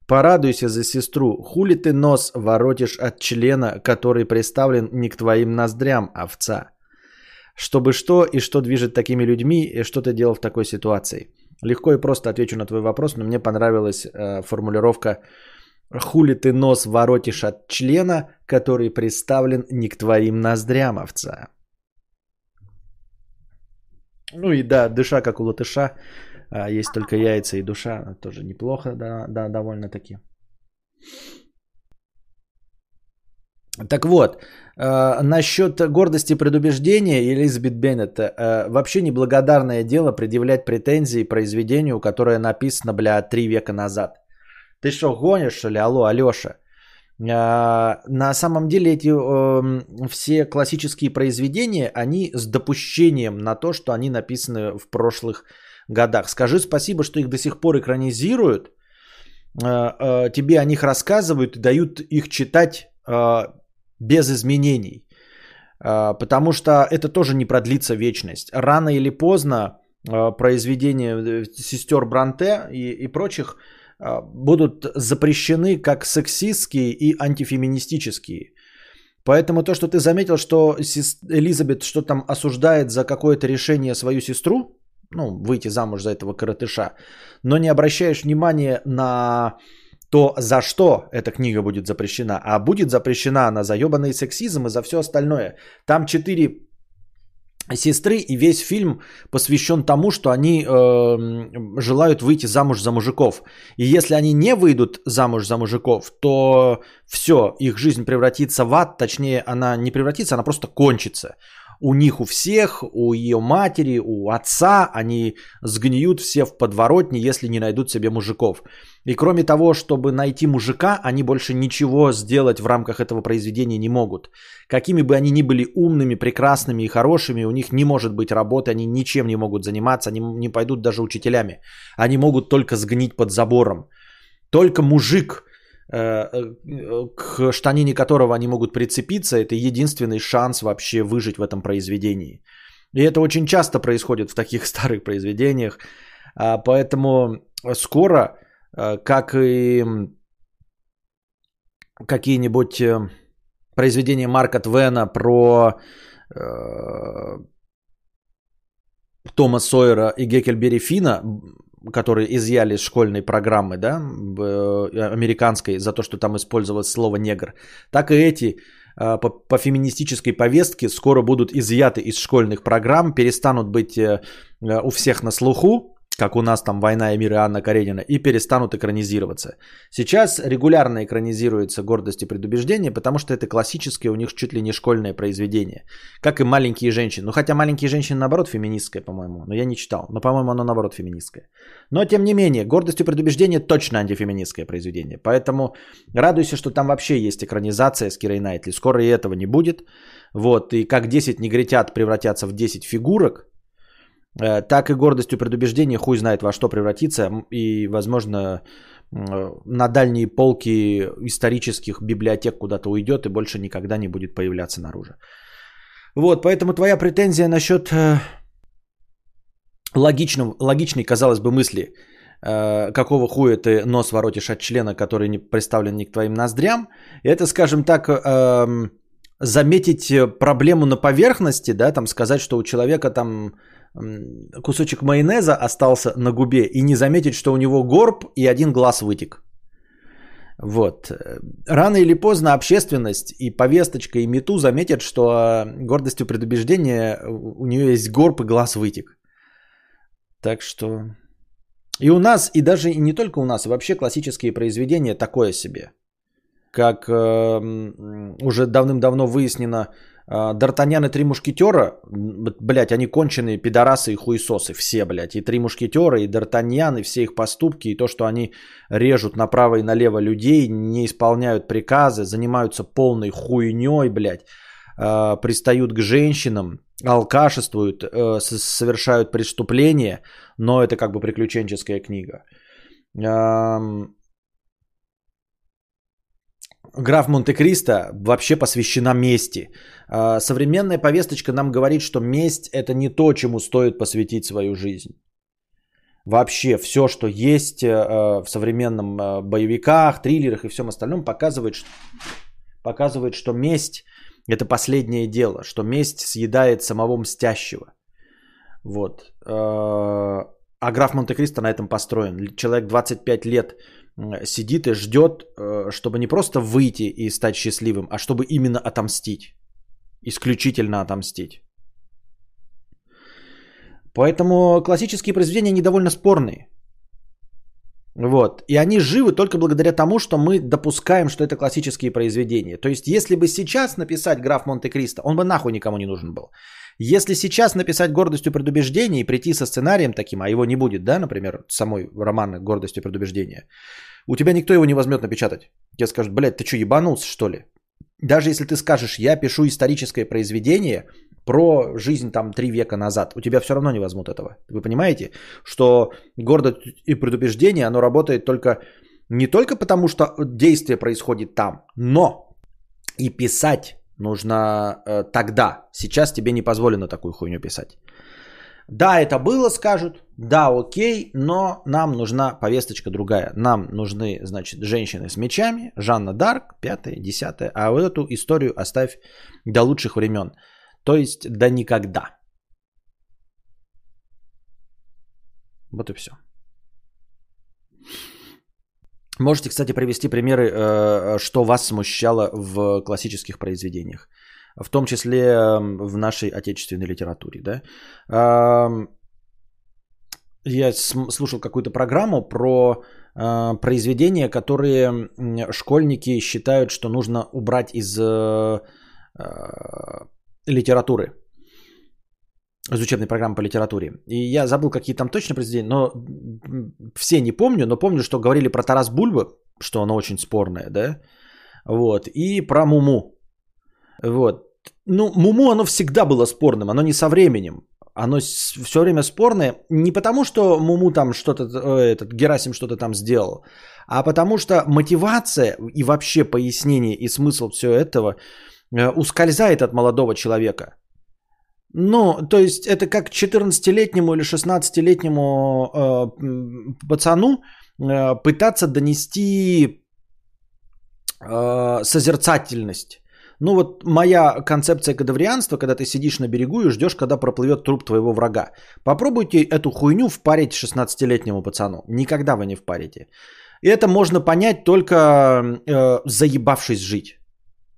Порадуйся за сестру. Хули ты нос воротишь от члена, который приставлен не к твоим ноздрям, овца? Чтобы что и что движет такими людьми, и что ты делал в такой ситуации? Легко и просто отвечу на твой вопрос, но мне понравилась э, формулировка «Хули ты нос воротишь от члена, который приставлен не к твоим ноздрям, овца?» Ну и да, дыша как у латыша, а, есть только яйца и душа, тоже неплохо, да, да довольно-таки. Так вот, э, насчет гордости и предубеждения Элизабет Беннет, э, вообще неблагодарное дело предъявлять претензии произведению, которое написано, бля, три века назад. Ты что, гонишь, что ли? Алло, Алеша. Э, на самом деле эти э, все классические произведения, они с допущением на то, что они написаны в прошлых годах. Скажи спасибо, что их до сих пор экранизируют, э, э, тебе о них рассказывают и дают их читать э, без изменений. Потому что это тоже не продлится вечность. Рано или поздно произведения сестер Бранте и, и прочих будут запрещены как сексистские и антифеминистические. Поэтому то, что ты заметил, что Элизабет что там осуждает за какое-то решение свою сестру, ну, выйти замуж за этого коротыша, но не обращаешь внимания на то, за что эта книга будет запрещена. А будет запрещена она за ебаный сексизм и за все остальное. Там четыре сестры и весь фильм посвящен тому, что они э, желают выйти замуж за мужиков. И если они не выйдут замуж за мужиков, то все, их жизнь превратится в ад, точнее она не превратится, она просто кончится у них у всех, у ее матери, у отца, они сгниют все в подворотне, если не найдут себе мужиков. И кроме того, чтобы найти мужика, они больше ничего сделать в рамках этого произведения не могут. Какими бы они ни были умными, прекрасными и хорошими, у них не может быть работы, они ничем не могут заниматься, они не пойдут даже учителями. Они могут только сгнить под забором. Только мужик Э, э, к штанине которого они могут прицепиться, это единственный шанс вообще выжить в этом произведении. И это очень часто происходит в таких старых произведениях. А, поэтому скоро, как и какие-нибудь произведения Марка Твена про Тома Сойера и Геккельбери Фина которые изъяли из школьной программы, да, э, американской, за то, что там использовалось слово негр, так и эти э, по, по феминистической повестке скоро будут изъяты из школьных программ, перестанут быть э, у всех на слуху, как у нас там «Война и мир» и Анна Каренина, и перестанут экранизироваться. Сейчас регулярно экранизируется «Гордость и предубеждение», потому что это классическое у них чуть ли не школьное произведение. Как и «Маленькие женщины». Ну, хотя «Маленькие женщины» наоборот феминистское, по-моему. Но я не читал. Но, по-моему, оно наоборот феминистское. Но, тем не менее, «Гордость и предубеждение» точно антифеминистское произведение. Поэтому радуйся, что там вообще есть экранизация с Кирой Найтли. Скоро и этого не будет. Вот, и как 10 негритят превратятся в 10 фигурок, так и гордостью предубеждения хуй знает во что превратится. И, возможно, на дальние полки исторических библиотек куда-то уйдет и больше никогда не будет появляться наружу. Вот, поэтому твоя претензия насчет э, логичного, логичной, казалось бы, мысли, э, какого хуя ты нос воротишь от члена, который не представлен ни к твоим ноздрям, это, скажем так, заметить проблему на поверхности, да, там сказать, что у человека там кусочек майонеза остался на губе и не заметить, что у него горб и один глаз вытек. Вот. Рано или поздно общественность и повесточка и мету заметят, что гордостью предубеждения у нее есть горб и глаз вытек. Так что и у нас, и даже не только у нас, и вообще классические произведения такое себе. Как э, уже давным-давно выяснено, а, Д'Артаньян и Три Мушкетера, блядь, они конченые пидорасы и хуесосы, все, блядь, и Три Мушкетера, и Д'Артаньян, и все их поступки, и то, что они режут направо и налево людей, не исполняют приказы, занимаются полной хуйней, блядь, а, пристают к женщинам, алкашествуют, э, совершают преступления, но это как бы приключенческая книга. Граф Монте-Кристо вообще посвящена мести. А, современная повесточка нам говорит, что месть это не то, чему стоит посвятить свою жизнь. вообще все, что есть э, в современном э, боевиках, триллерах и всем остальном, показывает, что, показывает, что месть это последнее дело, что месть съедает самого мстящего. Вот. Э, а граф Монте-Кристо на этом построен. Человек 25 лет сидит и ждет, э, чтобы не просто выйти и стать счастливым, а чтобы именно отомстить. Исключительно отомстить. Поэтому классические произведения недовольно спорные. Вот. И они живы только благодаря тому, что мы допускаем, что это классические произведения. То есть, если бы сейчас написать граф Монте-Кристо, он бы нахуй никому не нужен был. Если сейчас написать гордостью предубеждения и прийти со сценарием таким, а его не будет, да, например, самой романа гордостью предубеждения, у тебя никто его не возьмет напечатать. Тебе скажут, блядь, ты что, ебанулся, что ли? Даже если ты скажешь, я пишу историческое произведение про жизнь там три века назад, у тебя все равно не возьмут этого. Вы понимаете, что гордость и предубеждение, оно работает только не только потому, что действие происходит там, но и писать нужно э, тогда. Сейчас тебе не позволено такую хуйню писать. Да, это было, скажут, да, окей, но нам нужна повесточка другая. Нам нужны, значит, женщины с мечами, Жанна Дарк, пятая, десятая, а вот эту историю оставь до лучших времен. То есть до никогда. Вот и все. Можете, кстати, привести примеры, э, что вас смущало в классических произведениях в том числе в нашей отечественной литературе. Да? Я слушал какую-то программу про а, произведения, которые школьники считают, что нужно убрать из а, литературы из учебной программы по литературе. И я забыл, какие там точно произведения, но все не помню, но помню, что говорили про Тарас Бульба, что оно очень спорное, да, вот, и про Муму. Вот ну, Муму, оно всегда было спорным, оно не со временем. Оно все время спорное не потому, что Муму там что-то, э, этот Герасим что-то там сделал, а потому что мотивация и вообще пояснение и смысл всего этого э, ускользает от молодого человека. Ну, то есть это как 14-летнему или 16-летнему э, пацану э, пытаться донести э, созерцательность ну вот моя концепция кадаврианства, когда ты сидишь на берегу и ждешь, когда проплывет труп твоего врага. Попробуйте эту хуйню впарить 16-летнему пацану. Никогда вы не впарите. И это можно понять только э, заебавшись жить.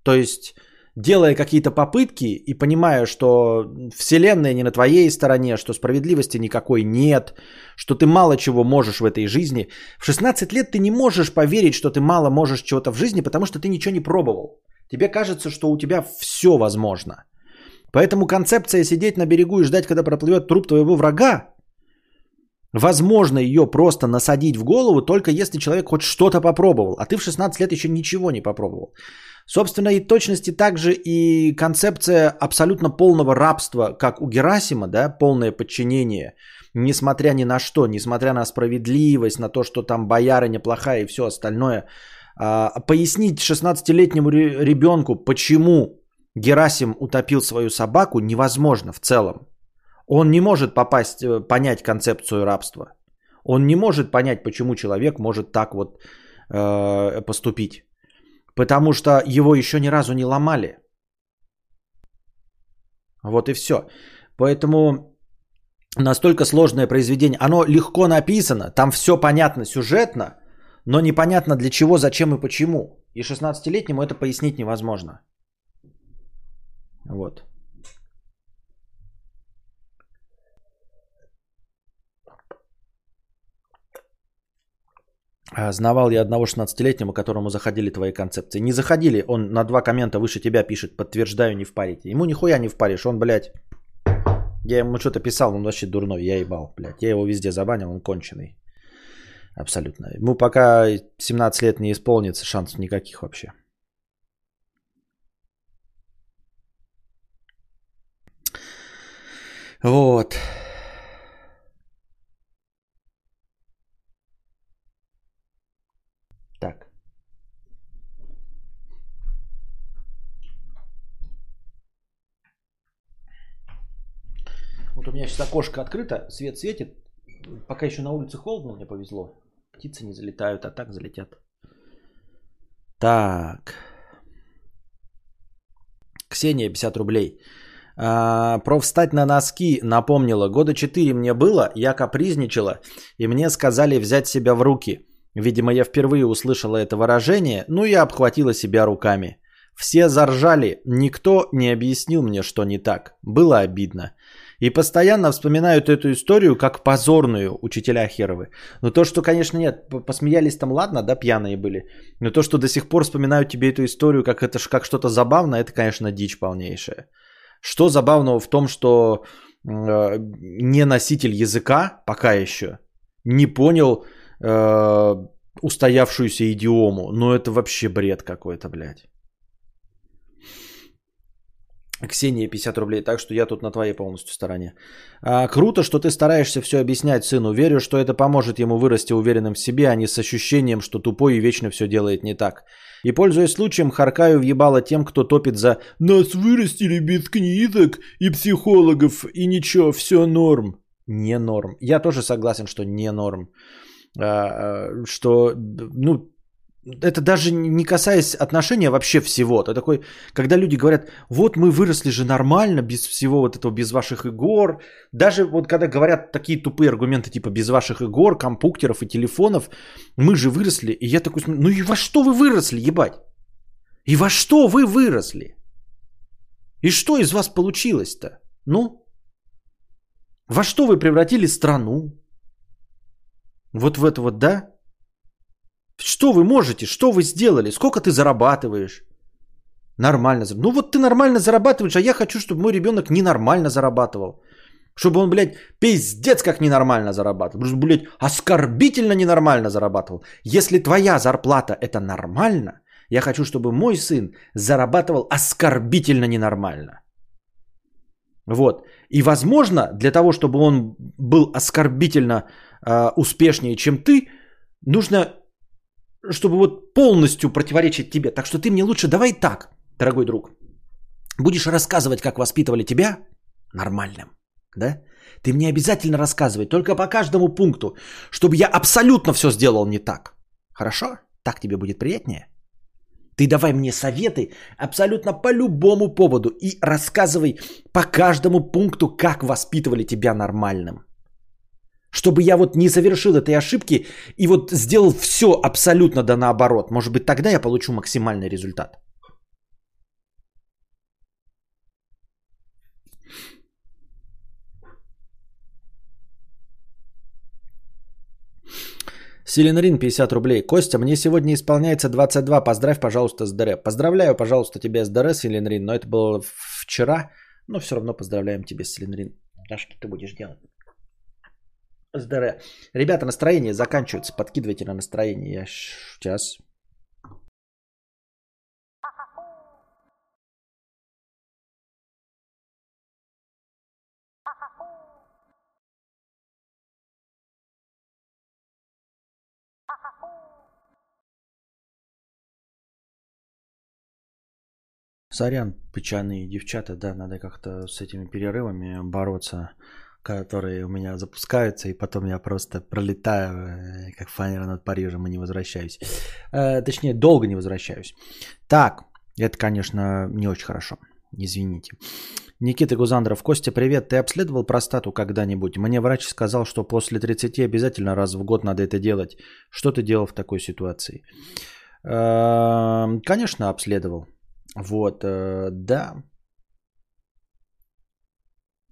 То есть делая какие-то попытки и понимая, что вселенная не на твоей стороне, что справедливости никакой нет, что ты мало чего можешь в этой жизни. В 16 лет ты не можешь поверить, что ты мало можешь чего-то в жизни, потому что ты ничего не пробовал. Тебе кажется, что у тебя все возможно. Поэтому концепция сидеть на берегу и ждать, когда проплывет труп твоего врага, возможно ее просто насадить в голову, только если человек хоть что-то попробовал, а ты в 16 лет еще ничего не попробовал. Собственно, и точности также и концепция абсолютно полного рабства, как у Герасима, да, полное подчинение, несмотря ни на что, несмотря на справедливость, на то, что там боярыня плохая и все остальное – пояснить 16-летнему ребенку, почему Герасим утопил свою собаку, невозможно в целом. Он не может попасть, э, понять концепцию рабства. Он не может понять, почему человек может так вот э, поступить. Потому что его еще ни разу не ломали. Вот и все. Поэтому настолько сложное произведение. Оно легко написано, там все понятно сюжетно, но непонятно для чего, зачем и почему. И 16-летнему это пояснить невозможно. Вот. А, знавал я одного 16-летнего, которому заходили твои концепции. Не заходили, он на два коммента выше тебя пишет, подтверждаю, не впарите. Ему нихуя не впаришь, он, блядь, я ему что-то писал, он вообще дурной, я ебал, блядь. Я его везде забанил, он конченый. Абсолютно. Ему пока 17 лет не исполнится, шансов никаких вообще. Вот. Так. Вот у меня сейчас окошко открыто, свет светит, Пока еще на улице холодно, мне повезло. Птицы не залетают, а так залетят. Так. Ксения, 50 рублей. А, про встать на носки напомнила. Года 4 мне было, я капризничала, и мне сказали взять себя в руки. Видимо, я впервые услышала это выражение, ну и обхватила себя руками. Все заржали, никто не объяснил мне, что не так. Было обидно. И постоянно вспоминают эту историю как позорную, учителя херовы. Но то, что, конечно, нет, посмеялись там, ладно, да, пьяные были. Но то, что до сих пор вспоминают тебе эту историю как, это, как что-то забавное, это, конечно, дичь полнейшая. Что забавного в том, что э, не носитель языка пока еще не понял э, устоявшуюся идиому. Ну это вообще бред какой-то, блядь. Ксения 50 рублей, так что я тут на твоей полностью стороне. А, круто, что ты стараешься все объяснять сыну. Верю, что это поможет ему вырасти уверенным в себе, а не с ощущением, что тупой и вечно все делает не так. И пользуясь случаем, харкаю въебало тем, кто топит за «Нас вырастили без книжек и психологов, и ничего, все норм». Не норм. Я тоже согласен, что не норм. А, а, что, ну, это даже не касаясь отношения вообще всего. Это такой, когда люди говорят, вот мы выросли же нормально, без всего вот этого, без ваших игр. Даже вот когда говорят такие тупые аргументы, типа без ваших игр, компьютеров и телефонов, мы же выросли. И я такой, ну и во что вы выросли, ебать? И во что вы выросли? И что из вас получилось-то? Ну? Во что вы превратили страну? Вот в это вот, да? Что вы можете? Что вы сделали? Сколько ты зарабатываешь? Нормально. Ну вот ты нормально зарабатываешь, а я хочу, чтобы мой ребенок ненормально зарабатывал. Чтобы он, блядь, пиздец как ненормально зарабатывал. Чтобы, блядь, оскорбительно ненормально зарабатывал. Если твоя зарплата это нормально, я хочу, чтобы мой сын зарабатывал оскорбительно ненормально. Вот. И возможно, для того, чтобы он был оскорбительно э, успешнее, чем ты, нужно чтобы вот полностью противоречить тебе. Так что ты мне лучше давай так, дорогой друг. Будешь рассказывать, как воспитывали тебя нормальным, да? Ты мне обязательно рассказывай, только по каждому пункту, чтобы я абсолютно все сделал не так. Хорошо? Так тебе будет приятнее? Ты давай мне советы абсолютно по любому поводу и рассказывай по каждому пункту, как воспитывали тебя нормальным. Чтобы я вот не совершил этой ошибки и вот сделал все абсолютно да наоборот. Может быть, тогда я получу максимальный результат. Селенрин 50 рублей. Костя, мне сегодня исполняется 22. Поздравь, пожалуйста, с ДР. Поздравляю, пожалуйста, тебя с ДР, Селенрин. Но это было вчера. Но все равно поздравляем тебя, Селенрин. А что ты будешь делать? Здорово. Ребята, настроение заканчивается. Подкидывайте на настроение. Я сейчас. Сорян, печаные девчата, да, надо как-то с этими перерывами бороться которые у меня запускаются, и потом я просто пролетаю, э, как фанера над Парижем, и не возвращаюсь. Э, точнее, долго не возвращаюсь. Так, это, конечно, не очень хорошо. Извините. Никита Гузандров. Костя, привет. Ты обследовал простату когда-нибудь? Мне врач сказал, что после 30 обязательно раз в год надо это делать. Что ты делал в такой ситуации? Э, конечно, обследовал. Вот, да,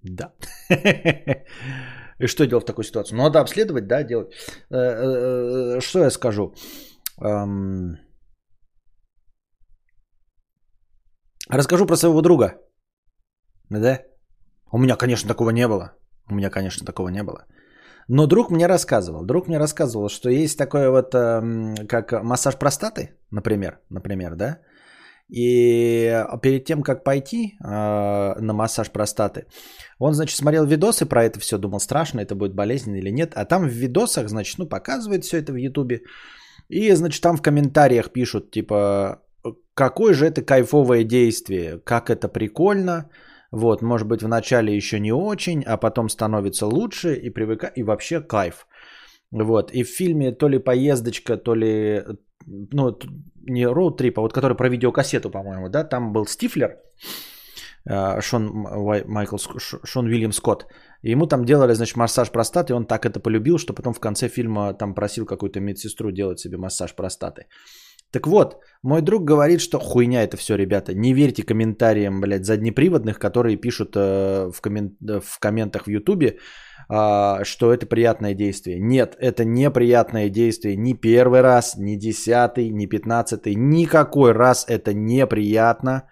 да. И что делать в такой ситуации? Ну, надо обследовать, да, делать. Э, э, э, что я скажу? Расскажу про своего друга. Да? У меня, конечно, такого не было. У меня, конечно, такого не было. Но друг мне рассказывал. Друг мне рассказывал, что есть такое вот, как массаж простаты, например, например, да? И перед тем, как пойти э, на массаж простаты, он, значит, смотрел видосы про это все, думал, страшно это будет болезненно или нет. А там в видосах, значит, ну, показывает все это в Ютубе. И, значит, там в комментариях пишут, типа, какое же это кайфовое действие, как это прикольно, Вот, может быть, вначале еще не очень, а потом становится лучше и привыка, и вообще кайф. Вот, и в фильме то ли поездочка, то ли, ну, не роуд-трип, а вот который про видеокассету, по-моему, да, там был Стифлер, э, Шон, Майкл, Шон Уильям Скотт. И ему там делали, значит, массаж простаты, и он так это полюбил, что потом в конце фильма там просил какую-то медсестру делать себе массаж простаты. Так вот, мой друг говорит, что хуйня это все, ребята. Не верьте комментариям, блядь, заднеприводных, которые пишут э, в, коммен... в комментах в Ютубе, что это приятное действие. Нет, это неприятное действие. Ни первый раз, ни десятый, ни пятнадцатый. Никакой раз это неприятно.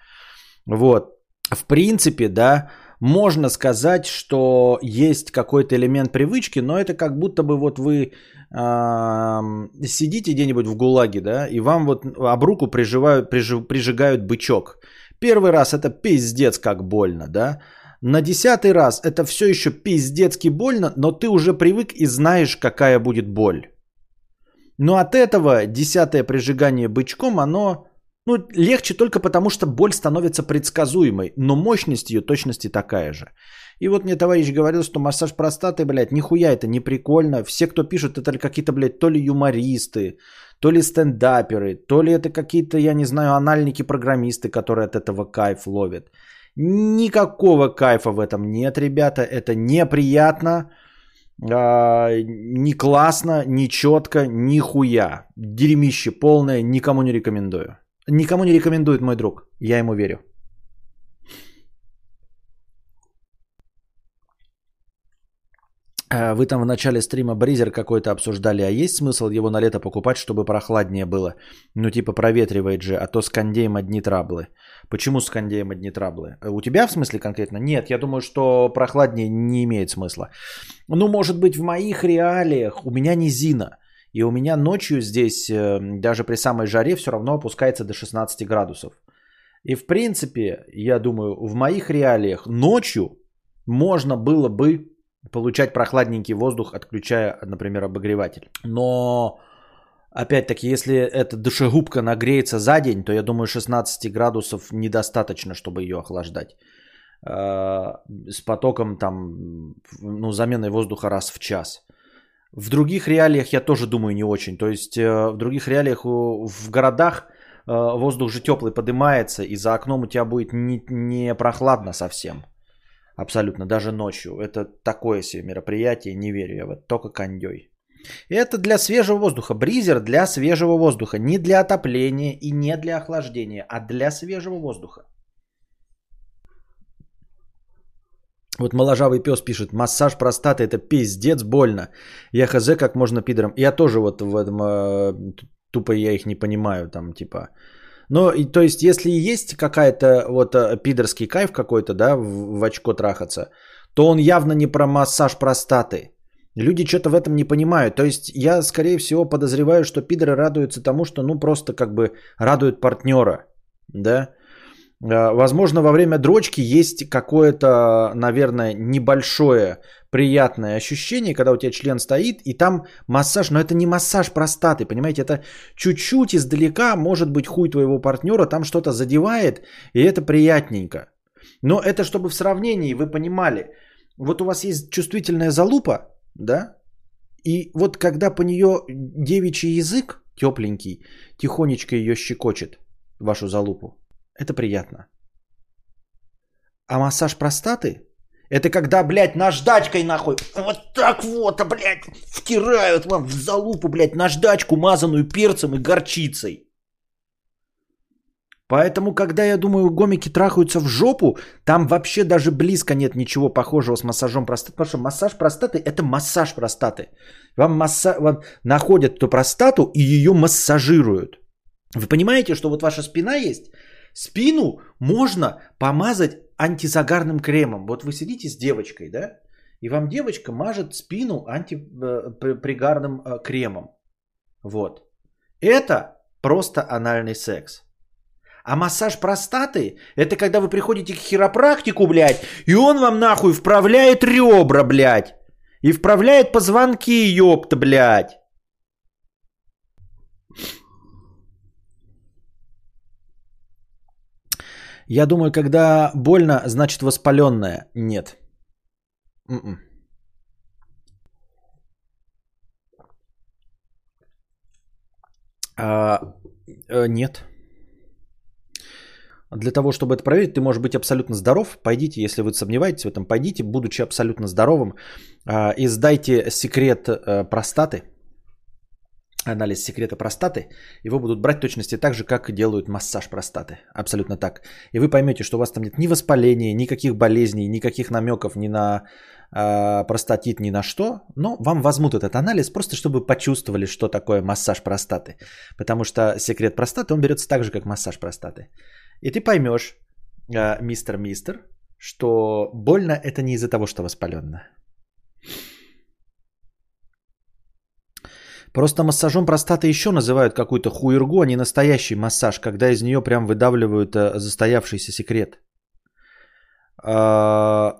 Вот. В принципе, да, можно сказать, что есть какой-то элемент привычки, но это как будто бы вот вы э, сидите где-нибудь в ГУЛАГе, да, и вам вот об руку приживают, прижи, прижигают бычок. Первый раз это пиздец как больно, да. На десятый раз это все еще пиздецки больно, но ты уже привык и знаешь, какая будет боль. Но от этого десятое прижигание бычком, оно ну, легче только потому, что боль становится предсказуемой, но мощность ее точности такая же. И вот мне товарищ говорил, что массаж простаты, блядь, нихуя это не прикольно. Все, кто пишут, это какие-то, блядь, то ли юмористы, то ли стендаперы, то ли это какие-то, я не знаю, анальники-программисты, которые от этого кайф ловят. Никакого кайфа в этом нет, ребята. Это неприятно, э, не классно, не четко, нихуя. Дерьмище полное, никому не рекомендую. Никому не рекомендует мой друг. Я ему верю. Э, вы там в начале стрима Бризер какой-то обсуждали, а есть смысл его на лето покупать, чтобы прохладнее было? Ну типа проветривает же, а то с кондеем одни траблы. Почему с кондеем одни траблы? Э, у тебя в смысле конкретно? Нет, я думаю, что прохладнее не имеет смысла. Ну может быть в моих реалиях, у меня низина. И у меня ночью здесь, э, даже при самой жаре, все равно опускается до 16 градусов. И в принципе, я думаю, в моих реалиях ночью можно было бы получать прохладненький воздух, отключая, например, обогреватель. Но, опять-таки, если эта душегубка нагреется за день, то я думаю, 16 градусов недостаточно, чтобы ее охлаждать. Э, с потоком там, ну, заменой воздуха раз в час. В других реалиях я тоже думаю не очень. То есть э, в других реалиях в городах э, воздух же теплый поднимается, и за окном у тебя будет не, не прохладно совсем. Абсолютно, даже ночью. Это такое себе мероприятие, не верю я в это, только кондей. Это для свежего воздуха. Бризер для свежего воздуха. Не для отопления и не для охлаждения, а для свежего воздуха. Вот моложавый пес пишет, массаж простаты это пиздец больно. Я хз, как можно пидором. Я тоже вот в этом, э, тупо я их не понимаю, там типа. Но, то есть, если есть какая-то вот э, пидорский кайф какой-то, да, в, в очко трахаться, то он явно не про массаж простаты. Люди что-то в этом не понимают. То есть я, скорее всего, подозреваю, что пидоры радуются тому, что ну просто как бы радуют партнера. Да? Э, возможно, во время дрочки есть какое-то, наверное, небольшое приятное ощущение, когда у тебя член стоит, и там массаж, но это не массаж простаты, понимаете, это чуть-чуть издалека, может быть, хуй твоего партнера там что-то задевает, и это приятненько. Но это чтобы в сравнении вы понимали, вот у вас есть чувствительная залупа, да, и вот когда по нее девичий язык, тепленький, тихонечко ее щекочет, вашу залупу, это приятно. А массаж простаты – это когда, блядь, наждачкой нахуй вот так вот, а, блядь, втирают вам в залупу, блядь, наждачку, мазаную перцем и горчицей. Поэтому, когда, я думаю, гомики трахаются в жопу, там вообще даже близко нет ничего похожего с массажом простаты. Потому что массаж простаты – это массаж простаты. Вам, масса... вам находят эту простату и ее массажируют. Вы понимаете, что вот ваша спина есть – Спину можно помазать антизагарным кремом. Вот вы сидите с девочкой, да? И вам девочка мажет спину антипригарным э, кремом. Вот. Это просто анальный секс. А массаж простаты – это когда вы приходите к хиропрактику, блядь, и он вам нахуй вправляет ребра, блядь. И вправляет позвонки, ёпта, блядь. Я думаю, когда больно, значит воспаленное. Нет. М-м. А, э, нет. Для того, чтобы это проверить, ты можешь быть абсолютно здоров. Пойдите, если вы сомневаетесь в этом, пойдите, будучи абсолютно здоровым, а, и сдайте секрет э, простаты, анализ секрета простаты, его будут брать точности так же, как делают массаж простаты. Абсолютно так. И вы поймете, что у вас там нет ни воспаления, никаких болезней, никаких намеков ни на э, простатит, ни на что. Но вам возьмут этот анализ просто, чтобы почувствовали, что такое массаж простаты. Потому что секрет простаты, он берется так же, как массаж простаты. И ты поймешь, э, мистер-мистер, что больно это не из-за того, что воспаленно. Просто массажом простаты еще называют какую-то хуергу, а не настоящий массаж, когда из нее прям выдавливают э, застоявшийся секрет. А,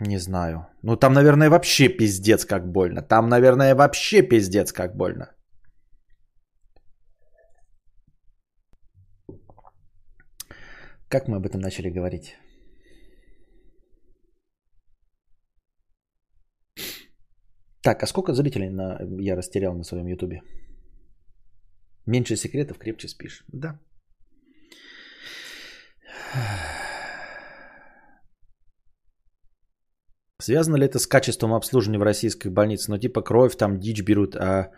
не знаю. Ну там, наверное, вообще пиздец как больно. Там, наверное, вообще пиздец как больно. Как мы об этом начали говорить? Так, а сколько зрителей на... я растерял на своем ютубе? Меньше секретов, крепче спишь. Да. Связано ли это с качеством обслуживания в российской больнице? Ну, типа кровь там дичь берут, а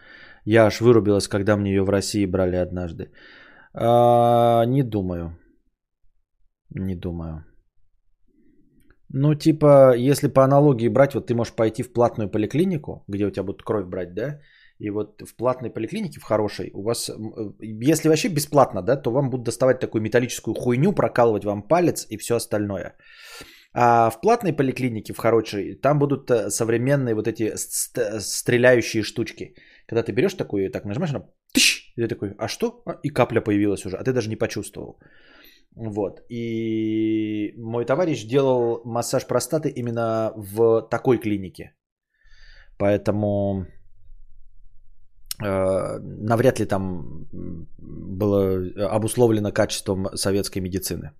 я аж вырубилась, когда мне ее в России брали однажды. А, не думаю. Не думаю. Ну, типа, если по аналогии брать, вот ты можешь пойти в платную поликлинику, где у тебя будут кровь брать, да, и вот в платной поликлинике, в хорошей, у вас, э, если вообще бесплатно, да, то вам будут доставать такую металлическую хуйню, прокалывать вам палец и все остальное. А в платной поликлинике, в хорошей, там будут э, современные вот эти стреляющие штучки. Когда ты берешь такую, так нажимаешь, она, тыщ, и ты такой, а что? А, и капля появилась уже, а ты даже не почувствовал. Вот. И мой товарищ делал массаж простаты именно в такой клинике. Поэтому э, навряд ли там было обусловлено качеством советской медицины.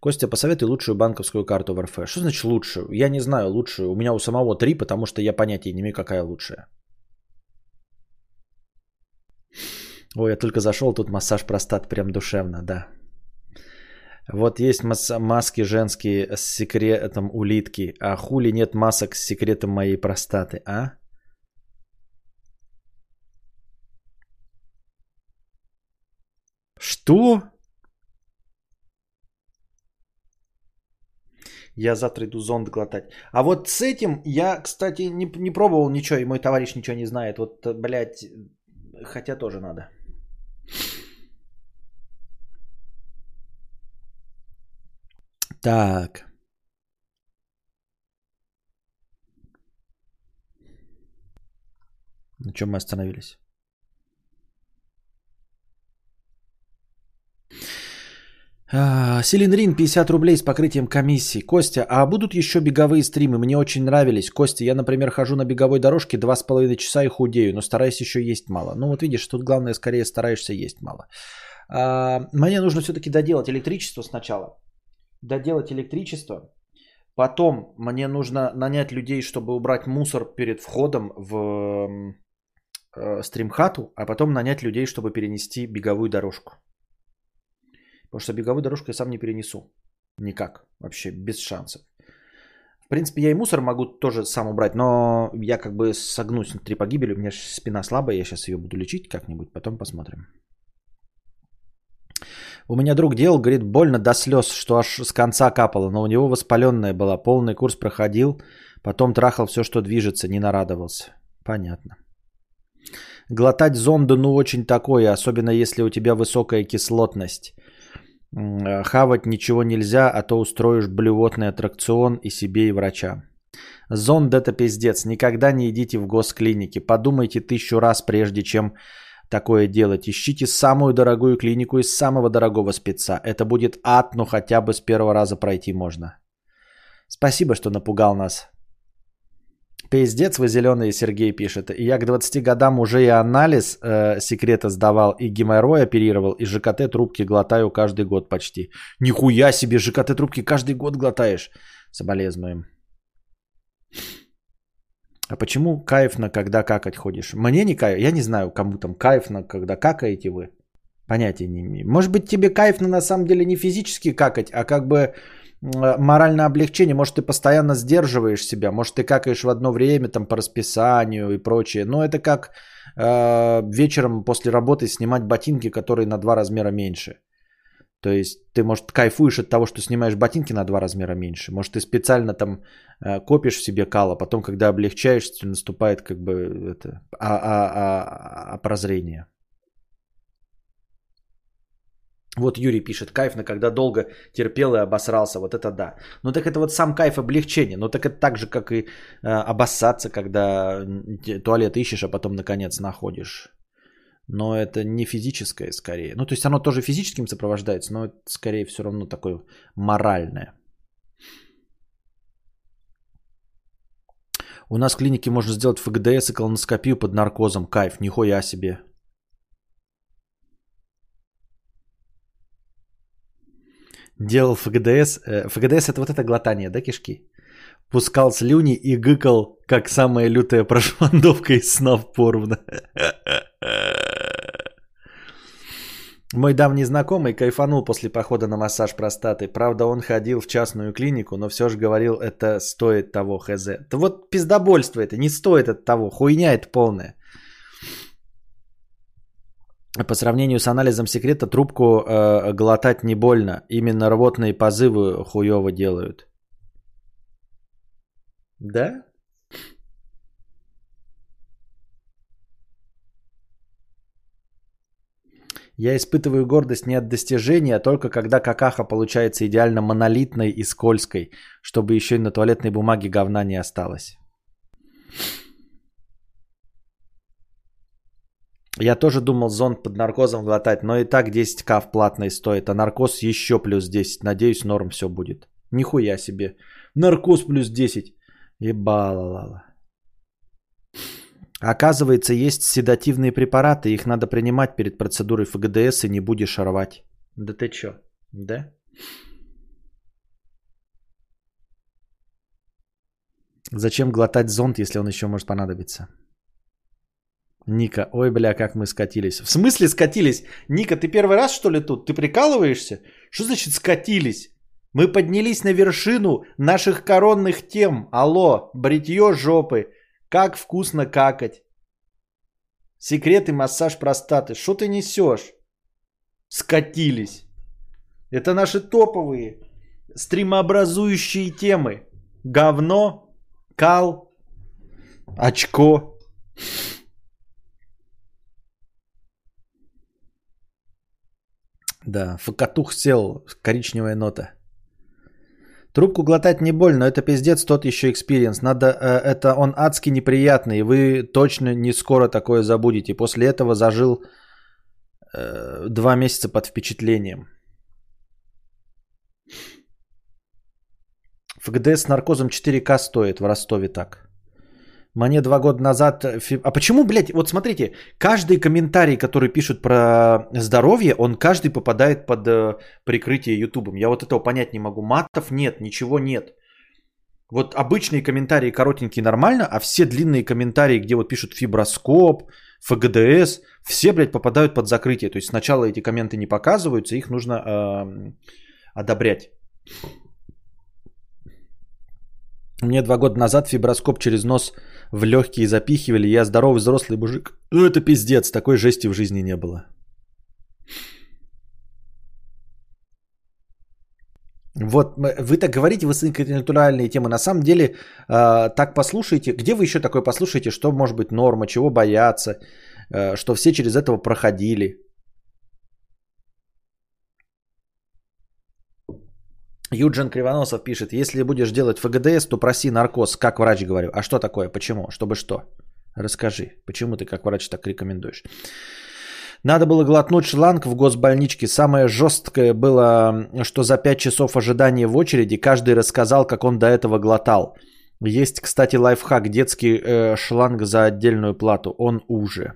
Костя, посоветуй лучшую банковскую карту в РФ. Что значит лучшую? Я не знаю лучшую. У меня у самого три, потому что я понятия не имею, какая лучшая. Ой, я только зашел, тут массаж простат прям душевно, да. Вот есть мас- маски женские с секретом улитки, а хули нет масок с секретом моей простаты, а? Что? Я завтра иду зонд глотать. А вот с этим я, кстати, не, не пробовал ничего, и мой товарищ ничего не знает. Вот, блядь, хотя тоже надо. Так. На чем мы остановились? Селенрин 50 рублей с покрытием комиссии. Костя, а будут еще беговые стримы? Мне очень нравились. Костя, я, например, хожу на беговой дорожке два с половиной часа и худею, но стараюсь еще есть мало. Ну вот видишь, тут главное скорее стараешься есть мало. А, мне нужно все-таки доделать электричество сначала доделать электричество. Потом мне нужно нанять людей, чтобы убрать мусор перед входом в э, стримхату, а потом нанять людей, чтобы перенести беговую дорожку. Потому что беговую дорожку я сам не перенесу. Никак. Вообще без шансов. В принципе, я и мусор могу тоже сам убрать, но я как бы согнусь на три погибели. У меня спина слабая, я сейчас ее буду лечить как-нибудь, потом посмотрим. У меня друг делал, говорит, больно до слез, что аж с конца капало, но у него воспаленная была, полный курс проходил, потом трахал все, что движется, не нарадовался. Понятно. Глотать зонду, ну, очень такое, особенно если у тебя высокая кислотность. Хавать ничего нельзя, а то устроишь блювотный аттракцион и себе, и врача. Зонд это пиздец. Никогда не идите в госклинике. Подумайте тысячу раз, прежде чем такое делать. Ищите самую дорогую клинику из самого дорогого спеца. Это будет ад, но хотя бы с первого раза пройти можно. Спасибо, что напугал нас. Пиздец вы зеленые, Сергей пишет. И я к 20 годам уже и анализ э, секрета сдавал, и геморрой оперировал, и ЖКТ трубки глотаю каждый год почти. Нихуя себе, ЖКТ трубки каждый год глотаешь. Соболезнуем. А почему кайфно, когда какать ходишь? Мне не кайф. Я не знаю, кому там кайфно, когда какаете вы. Понятия не имею. Может быть, тебе кайфно на самом деле не физически какать, а как бы моральное облегчение. Может, ты постоянно сдерживаешь себя. Может, ты какаешь в одно время там по расписанию и прочее. Но это как э, вечером после работы снимать ботинки, которые на два размера меньше. То есть ты, может, кайфуешь от того, что снимаешь ботинки на два размера меньше. Может, ты специально там э, копишь в себе кала, потом, когда облегчаешь, наступает как бы это, а, а, а, а прозрение. Вот Юрий пишет, кайфно, когда долго терпел и обосрался. Вот это да. Ну так это вот сам кайф облегчения. Ну так это так же, как и э, обоссаться, когда туалет ищешь, а потом наконец находишь. Но это не физическое скорее. Ну то есть оно тоже физическим сопровождается, но это скорее все равно такое моральное. У нас в клинике можно сделать ФГДС и колоноскопию под наркозом. Кайф, нихуя себе. Делал ФГДС. Э, ФГДС это вот это глотание, да, кишки? Пускал слюни и гыкал, как самая лютая прошмандовка из снов порвна. Мой давний знакомый кайфанул после похода на массаж простаты. Правда, он ходил в частную клинику, но все же говорил, это стоит того хз. Вот пиздобольство это, не стоит от того. Хуйня это полная. По сравнению с анализом секрета трубку э, глотать не больно. Именно рвотные позывы хуево делают. Да? Я испытываю гордость не от достижения, а только когда какаха получается идеально монолитной и скользкой, чтобы еще и на туалетной бумаге говна не осталось. Я тоже думал зонт под наркозом глотать, но и так 10к в платной стоит, а наркоз еще плюс 10. Надеюсь, норм все будет. Нихуя себе. Наркоз плюс 10. Ебалалала. Оказывается, есть седативные препараты, их надо принимать перед процедурой ФГДС и не будешь рвать. Да ты чё? Да? Зачем глотать зонт, если он еще может понадобиться? Ника, ой, бля, как мы скатились. В смысле скатились? Ника, ты первый раз что ли тут? Ты прикалываешься? Что значит скатились? Мы поднялись на вершину наших коронных тем. Алло, бритье жопы. Как вкусно какать. Секреты массаж простаты. Что ты несешь? Скатились. Это наши топовые стримообразующие темы. Говно, кал, очко. Да, факатух сел, коричневая нота. Трубку глотать не больно, это пиздец, тот еще experience. Надо, э, это он адски неприятный, вы точно не скоро такое забудете. После этого зажил э, два месяца под впечатлением. ФГД с наркозом 4К стоит в Ростове так. Мне два года назад... А почему, блядь, вот смотрите, каждый комментарий, который пишут про здоровье, он каждый попадает под э, прикрытие Ютубом. Я вот этого понять не могу. Матов нет, ничего нет. Вот обычные комментарии коротенькие нормально, а все длинные комментарии, где вот пишут фиброскоп, ФГДС, все, блядь, попадают под закрытие. То есть сначала эти комменты не показываются, их нужно э, одобрять. Мне два года назад фиброскоп через нос в легкие запихивали. Я здоровый взрослый мужик. Ну это пиздец, такой жести в жизни не было. Вот вы так говорите, вы высокоинтеллектуальные темы. На самом деле, э, так послушайте. Где вы еще такое послушаете? Что может быть норма, чего бояться, э, что все через этого проходили. Юджин Кривоносов пишет, если будешь делать ФГДС, то проси наркоз, как врач говорю. А что такое? Почему? Чтобы что? Расскажи, почему ты как врач так рекомендуешь? Надо было глотнуть шланг в госбольничке. Самое жесткое было, что за 5 часов ожидания в очереди каждый рассказал, как он до этого глотал. Есть, кстати, лайфхак. Детский э, шланг за отдельную плату. Он уже.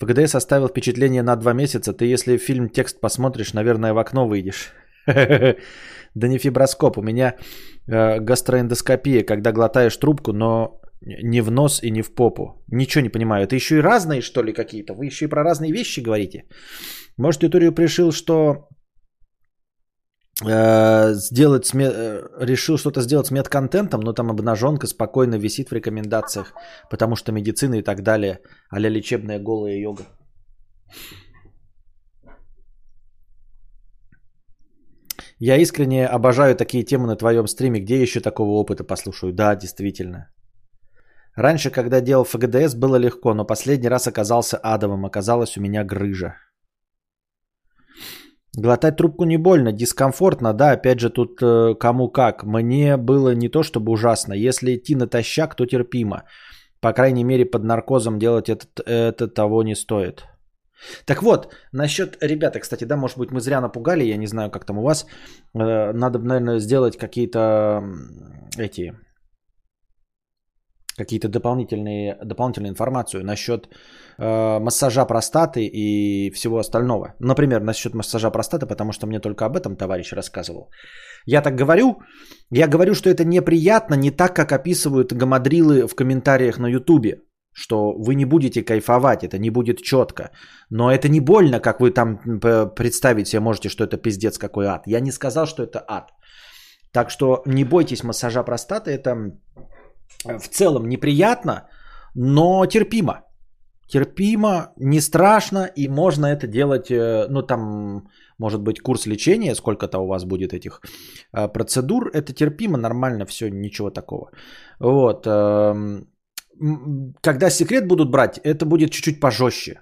ФГДС оставил впечатление на два месяца. Ты, если фильм текст посмотришь, наверное, в окно выйдешь. Да не фиброскоп. У меня э, гастроэндоскопия, когда глотаешь трубку, но не в нос и не в попу. Ничего не понимаю. Это еще и разные, что ли, какие-то? Вы еще и про разные вещи говорите? Может, Ютурио решил, что э, сделать сме... э, решил что-то сделать с медконтентом, но там обнаженка спокойно висит в рекомендациях, потому что медицина и так далее, а лечебная голая йога. Я искренне обожаю такие темы на твоем стриме. Где еще такого опыта послушаю? Да, действительно. Раньше, когда делал ФГДС, было легко, но последний раз оказался адовым. Оказалось у меня грыжа. Глотать трубку не больно, дискомфортно, да, опять же тут э, кому как. Мне было не то чтобы ужасно, если идти натощак, то терпимо. По крайней мере, под наркозом делать это, это того не стоит. Так вот, насчет, ребята, кстати, да, может быть, мы зря напугали, я не знаю, как там у вас. Э, надо, наверное, сделать какие-то эти какие-то дополнительные, дополнительную информацию насчет э, массажа простаты и всего остального. Например, насчет массажа простаты, потому что мне только об этом товарищ рассказывал. Я так говорю, я говорю, что это неприятно, не так, как описывают гамадрилы в комментариях на ютубе, что вы не будете кайфовать, это не будет четко. Но это не больно, как вы там представить себе можете, что это пиздец какой ад. Я не сказал, что это ад. Так что не бойтесь массажа простаты, это в целом неприятно, но терпимо. Терпимо, не страшно, и можно это делать, э, ну там, может быть, курс лечения, сколько-то у вас будет этих э, процедур, это терпимо, нормально, все, ничего такого. Вот. Когда секрет будут брать, это будет чуть-чуть пожестче.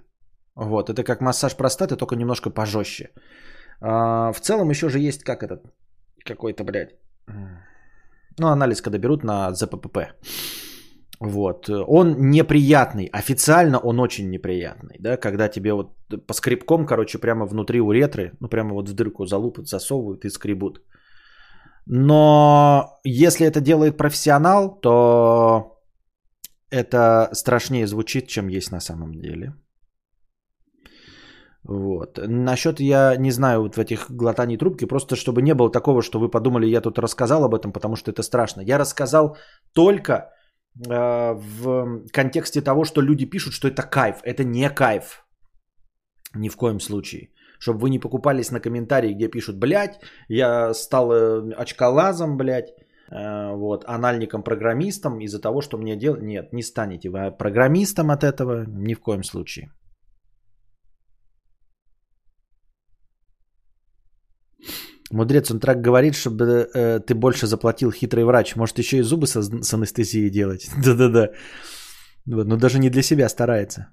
Вот, это как массаж простаты, только немножко пожестче. А, в целом еще же есть как этот, какой-то, блядь, ну, анализ, когда берут на ЗППП. Вот. Он неприятный. Официально он очень неприятный. Да? Когда тебе вот по скребком, короче, прямо внутри уретры, ну, прямо вот в дырку залупят, засовывают и скребут. Но если это делает профессионал, то это страшнее звучит, чем есть на самом деле. Вот. Насчет я не знаю вот в этих глотаний трубки, просто чтобы не было такого, что вы подумали, я тут рассказал об этом, потому что это страшно. Я рассказал только э, в контексте того, что люди пишут, что это кайф. Это не кайф. Ни в коем случае. Чтобы вы не покупались на комментарии, где пишут, блядь, я стал э, очколазом, блядь, вот, анальником-программистом из-за того, что мне делать. Нет, не станете вы программистом от этого ни в коем случае. Мудрец, он так говорит, чтобы э, ты больше заплатил хитрый врач. Может, еще и зубы со, с анестезией делать. Да-да-да. Вот, но даже не для себя старается.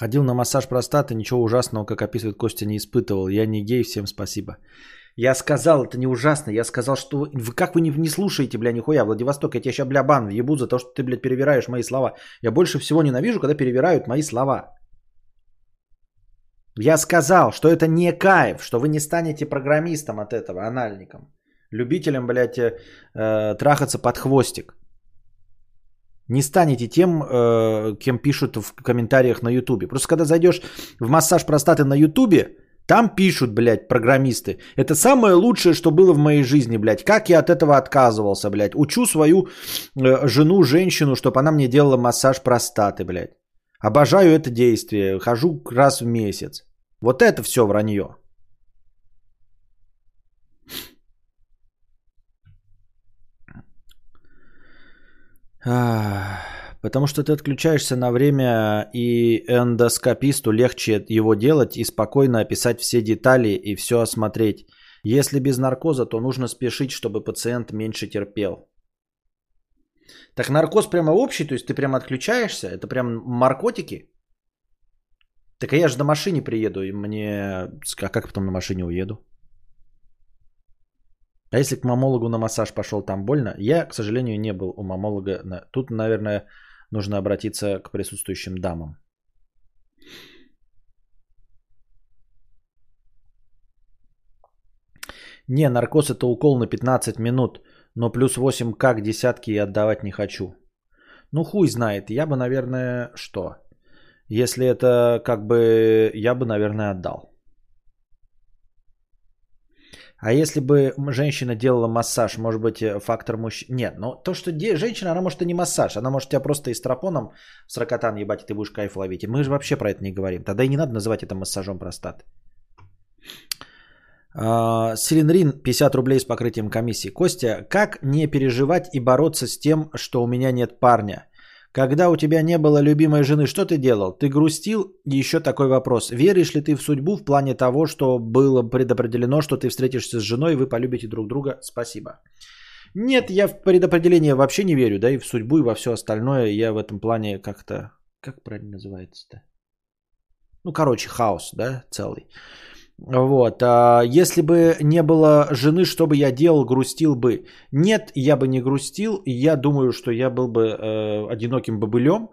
Ходил на массаж простаты, ничего ужасного, как описывает Костя, не испытывал. Я не гей, всем спасибо. Я сказал, это не ужасно. Я сказал, что вы, как вы не, не слушаете, бля, нихуя, Владивосток, я тебя сейчас, бля, бан ебу за то, что ты, блядь, перевираешь мои слова. Я больше всего ненавижу, когда перевирают мои слова. Я сказал, что это не кайф, что вы не станете программистом от этого, анальником. Любителем, блядь, э, э, трахаться под хвостик. Не станете тем, э, кем пишут в комментариях на ютубе. Просто когда зайдешь в массаж простаты на ютубе, там пишут, блядь, программисты. Это самое лучшее, что было в моей жизни, блядь. Как я от этого отказывался, блядь. Учу свою э, жену, женщину, чтобы она мне делала массаж простаты, блядь. Обожаю это действие. Хожу раз в месяц. Вот это все вранье. Потому что ты отключаешься на время, и эндоскописту легче его делать и спокойно описать все детали и все осмотреть. Если без наркоза, то нужно спешить, чтобы пациент меньше терпел. Так наркоз прямо общий, то есть ты прямо отключаешься? Это прям наркотики? Так я же на машине приеду, и мне... А как потом на машине уеду? А если к мамологу на массаж пошел, там больно? Я, к сожалению, не был у мамолога. Тут, наверное, нужно обратиться к присутствующим дамам. Не, наркоз это укол на 15 минут, но плюс 8 как десятки я отдавать не хочу. Ну хуй знает, я бы, наверное, что? Если это как бы, я бы, наверное, отдал. А если бы женщина делала массаж, может быть, э, фактор мужчин... Нет, но то, что де... женщина, она может и не массаж. Она может тебя просто эстропоном с ракотан ебать, и ты будешь кайф ловить. И мы же вообще про это не говорим. Тогда и не надо называть это массажом простаты. А, Силенрин 50 рублей с покрытием комиссии. Костя, как не переживать и бороться с тем, что у меня нет парня? Когда у тебя не было любимой жены, что ты делал? Ты грустил? Еще такой вопрос. Веришь ли ты в судьбу в плане того, что было предопределено, что ты встретишься с женой и вы полюбите друг друга? Спасибо. Нет, я в предопределение вообще не верю, да, и в судьбу, и во все остальное. Я в этом плане как-то... Как правильно называется-то? Ну, короче, хаос, да, целый. Вот. А если бы не было жены, что бы я делал, грустил бы? Нет, я бы не грустил. Я думаю, что я был бы э, одиноким бобылем.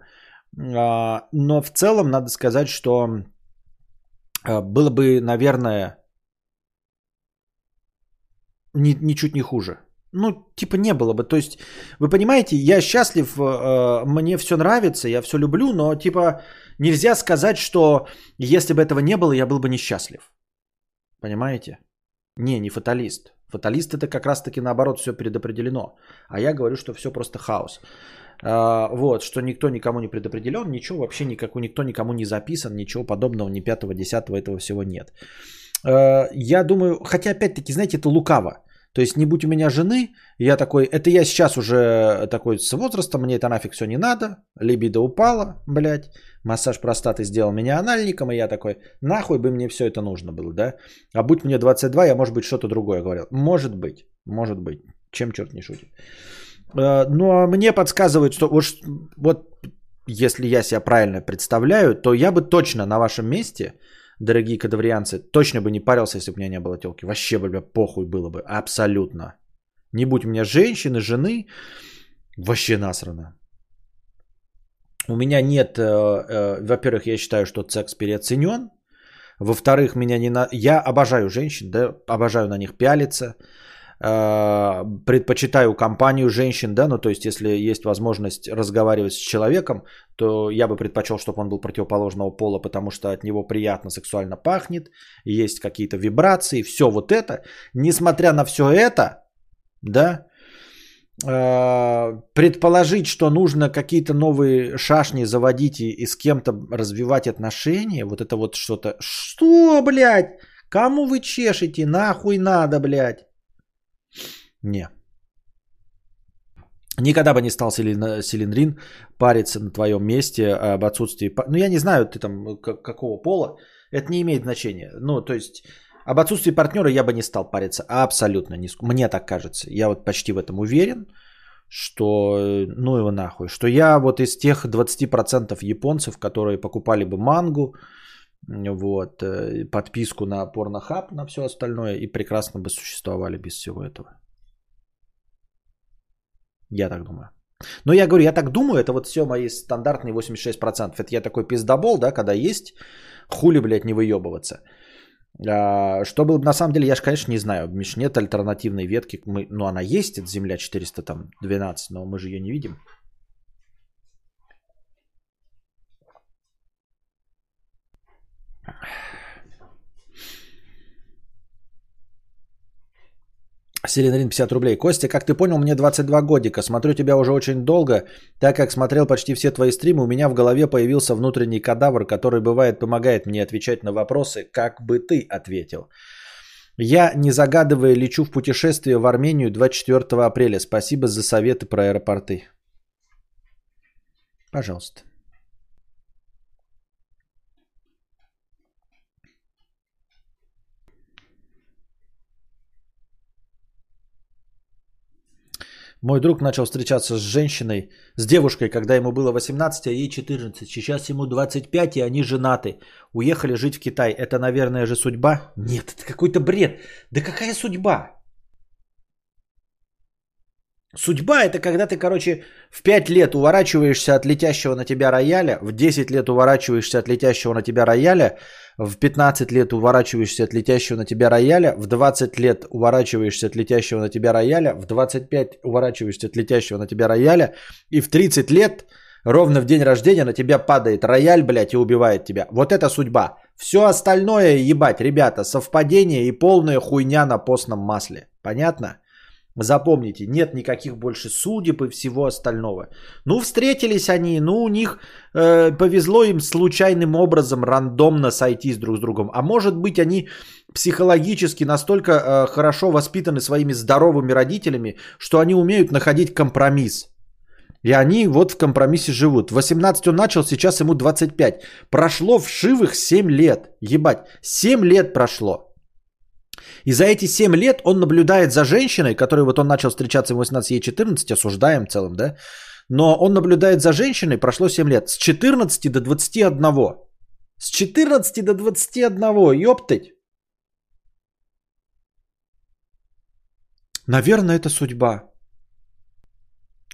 А, но в целом надо сказать, что э, было бы, наверное, ни, ничуть не хуже. Ну, типа не было бы. То есть, вы понимаете, я счастлив, э, мне все нравится, я все люблю, но типа нельзя сказать, что если бы этого не было, я был бы несчастлив. Понимаете? Не, не фаталист. Фаталист это как раз-таки наоборот все предопределено. А я говорю, что все просто хаос. А, вот, что никто никому не предопределен, ничего вообще никакого, никто никому не записан, ничего подобного, ни пятого, десятого этого всего нет. А, я думаю, хотя опять-таки, знаете, это лукаво. То есть не будь у меня жены, я такой, это я сейчас уже такой с возрастом, мне это нафиг все не надо, либидо упала, блядь, массаж простаты сделал меня анальником, и я такой, нахуй бы мне все это нужно было, да? А будь мне 22, я, может быть, что-то другое говорил. Может быть, может быть, чем черт не шутит. Э, но мне подсказывает, что вот, вот если я себя правильно представляю, то я бы точно на вашем месте – дорогие кадаврианцы, точно бы не парился, если бы у меня не было телки. Вообще бы, бля, похуй было бы. Абсолютно. Не будь у меня женщины, жены, вообще насрано. У меня нет, э, э, во-первых, я считаю, что секс переоценен. Во-вторых, меня не на... Я обожаю женщин, да, обожаю на них пялиться. Э, предпочитаю компанию женщин, да, ну то есть если есть возможность разговаривать с человеком, то я бы предпочел, чтобы он был противоположного пола, потому что от него приятно сексуально пахнет, есть какие-то вибрации, все вот это. Несмотря на все это, да, э, предположить, что нужно какие-то новые шашни заводить и, и с кем-то развивать отношения, вот это вот что-то. Что, блядь? Кому вы чешете? Нахуй надо, блядь? Не. Никогда бы не стал Селенрин париться на твоем месте об отсутствии... Ну, я не знаю, ты там какого пола. Это не имеет значения. Ну, то есть, об отсутствии партнера я бы не стал париться. Абсолютно не. Мне так кажется. Я вот почти в этом уверен, что ну его нахуй. Что я вот из тех 20% японцев, которые покупали бы мангу, вот, э, подписку на порнохаб, на все остальное, и прекрасно бы существовали без всего этого. Я так думаю. Но я говорю, я так думаю, это вот все мои стандартные 86%. Это я такой пиздобол, да, когда есть, хули, блядь, не выебываться. А, чтобы, на самом деле, я же, конечно, не знаю, Миш, нет альтернативной ветки, мы, ну, она есть, это Земля 412, но мы же ее не видим. Селенрин 50 рублей. Костя, как ты понял, мне 22 годика. Смотрю тебя уже очень долго. Так как смотрел почти все твои стримы, у меня в голове появился внутренний кадавр, который бывает помогает мне отвечать на вопросы, как бы ты ответил. Я, не загадывая, лечу в путешествие в Армению 24 апреля. Спасибо за советы про аэропорты. Пожалуйста. Мой друг начал встречаться с женщиной, с девушкой, когда ему было 18, а ей 14. Сейчас ему 25, и они женаты. Уехали жить в Китай. Это, наверное, же судьба? Нет, это какой-то бред. Да какая судьба? Судьба это когда ты, короче, в 5 лет уворачиваешься от летящего на тебя рояля, в 10 лет уворачиваешься от летящего на тебя рояля, в 15 лет уворачиваешься от летящего на тебя рояля, в 20 лет уворачиваешься от летящего на тебя рояля, в 25 уворачиваешься от летящего на тебя рояля, и в 30 лет, ровно в день рождения, на тебя падает рояль, блядь, и убивает тебя. Вот это судьба. Все остальное, ебать, ребята, совпадение и полная хуйня на постном масле. Понятно? Запомните, нет никаких больше судеб и всего остального. Ну, встретились они, ну, у них э, повезло им случайным образом рандомно сойтись друг с другом. А может быть, они психологически настолько э, хорошо воспитаны своими здоровыми родителями, что они умеют находить компромисс. И они вот в компромиссе живут. 18 он начал, сейчас ему 25. Прошло вшивых 7 лет. Ебать, 7 лет прошло. И за эти 7 лет он наблюдает за женщиной, которой вот он начал встречаться в 18, ей 14, осуждаем в целом, да? Но он наблюдает за женщиной, прошло 7 лет, с 14 до 21. С 14 до 21, ёптать. Наверное, это судьба.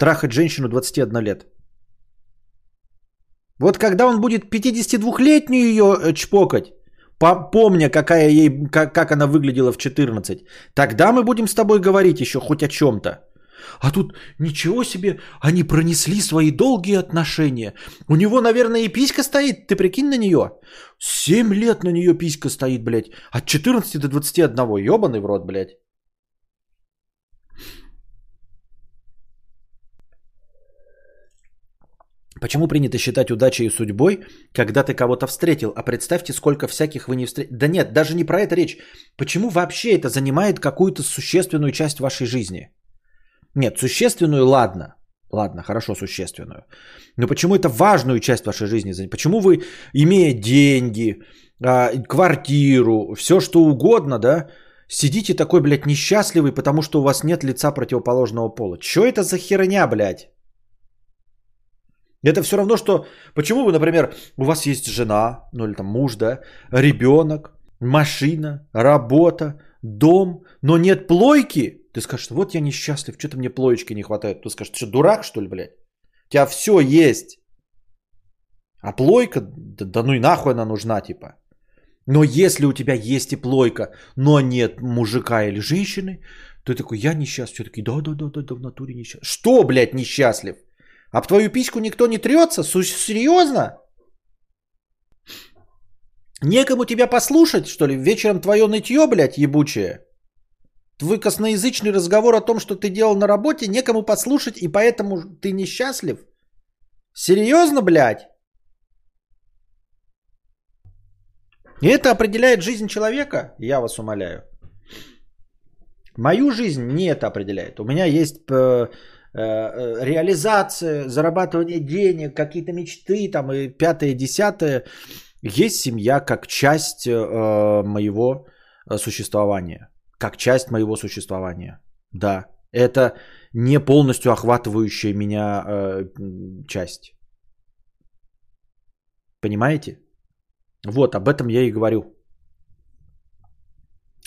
Трахать женщину 21 лет. Вот когда он будет 52-летнюю ее э, чпокать, помня, какая ей, как, как она выглядела в 14, тогда мы будем с тобой говорить еще хоть о чем-то. А тут ничего себе, они пронесли свои долгие отношения. У него, наверное, и писька стоит, ты прикинь на нее. Семь лет на нее писька стоит, блядь. От 14 до 21, ебаный в рот, блядь. Почему принято считать удачей и судьбой, когда ты кого-то встретил? А представьте, сколько всяких вы не встретили. Да нет, даже не про это речь. Почему вообще это занимает какую-то существенную часть вашей жизни? Нет, существенную, ладно. Ладно, хорошо, существенную. Но почему это важную часть вашей жизни? Почему вы, имея деньги, а, квартиру, все что угодно, да, сидите такой, блядь, несчастливый, потому что у вас нет лица противоположного пола? Че это за херня, блядь? Это все равно, что почему вы, например, у вас есть жена, ну или там муж, да, ребенок, машина, работа, дом, но нет плойки. Ты скажешь, вот я несчастлив, что-то мне плоечки не хватает. Ты скажешь, ты что, дурак, что ли, блядь? У тебя все есть. А плойка, да, да ну и нахуй она нужна, типа. Но если у тебя есть и плойка, но нет мужика или женщины, ты такой, я несчастлив. Все таки да, да, да, да, да, в натуре несчастлив. Что, блядь, несчастлив? А в твою письку никто не трется? Серьезно? Некому тебя послушать, что ли? Вечером твое нытье, блядь, ебучее. Твой косноязычный разговор о том, что ты делал на работе, некому послушать, и поэтому ты несчастлив? Серьезно, блядь? И это определяет жизнь человека? Я вас умоляю. Мою жизнь не это определяет. У меня есть э, реализация, зарабатывание денег, какие-то мечты там и пятое, десятое. Есть семья как часть э, моего существования. Как часть моего существования. Да, это не полностью охватывающая меня э, часть. Понимаете? Вот, об этом я и говорю.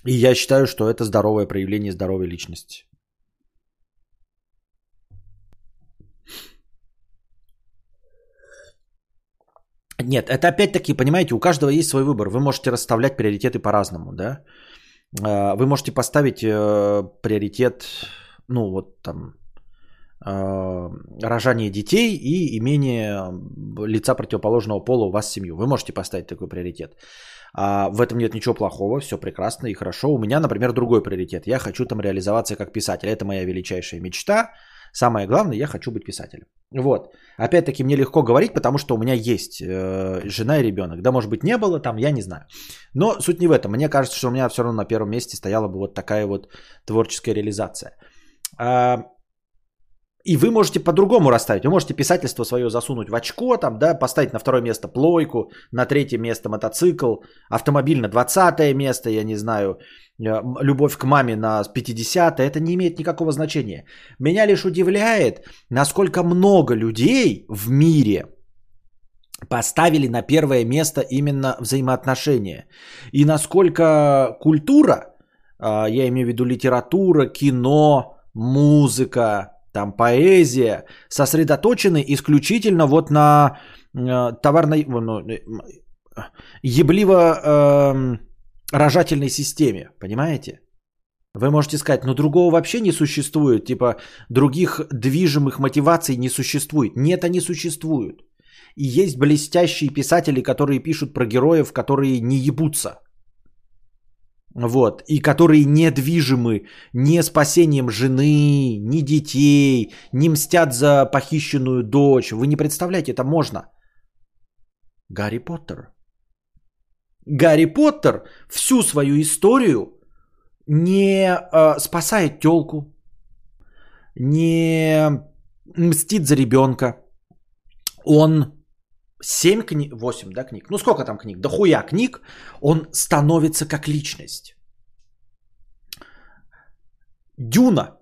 И я считаю, что это здоровое проявление здоровой личности. Нет, это опять-таки, понимаете, у каждого есть свой выбор. Вы можете расставлять приоритеты по-разному, да. А, вы можете поставить э, приоритет, ну вот там, э, рожание детей и имение лица противоположного пола у вас в семью. Вы можете поставить такой приоритет. А в этом нет ничего плохого, все прекрасно и хорошо. У меня, например, другой приоритет. Я хочу там реализоваться как писатель. Это моя величайшая мечта. Самое главное, я хочу быть писателем. Вот. Опять-таки мне легко говорить, потому что у меня есть э, жена и ребенок. Да, может быть, не было там, я не знаю. Но суть не в этом. Мне кажется, что у меня все равно на первом месте стояла бы вот такая вот творческая реализация. А, и вы можете по-другому расставить. Вы можете писательство свое засунуть в очко, там, да, поставить на второе место плойку, на третье место мотоцикл, автомобиль на 20 место, я не знаю, любовь к маме на 50 это не имеет никакого значения. Меня лишь удивляет, насколько много людей в мире поставили на первое место именно взаимоотношения. И насколько культура, а, я имею в виду литература, кино, музыка, там поэзия сосредоточены исключительно вот на э, товарной, ну, э, ебливо э, рожательной системе, понимаете? Вы можете сказать, но другого вообще не существует, типа других движимых мотиваций не существует. Нет, они существуют. И есть блестящие писатели, которые пишут про героев, которые не ебутся. Вот. И которые недвижимы ни спасением жены, ни детей, не мстят за похищенную дочь. Вы не представляете, это можно. Гарри Поттер. Гарри Поттер всю свою историю не э, спасает телку, не мстит за ребенка. Он 7 книг, 8, да, книг, ну сколько там книг, да хуя книг, он становится как личность. Дюна,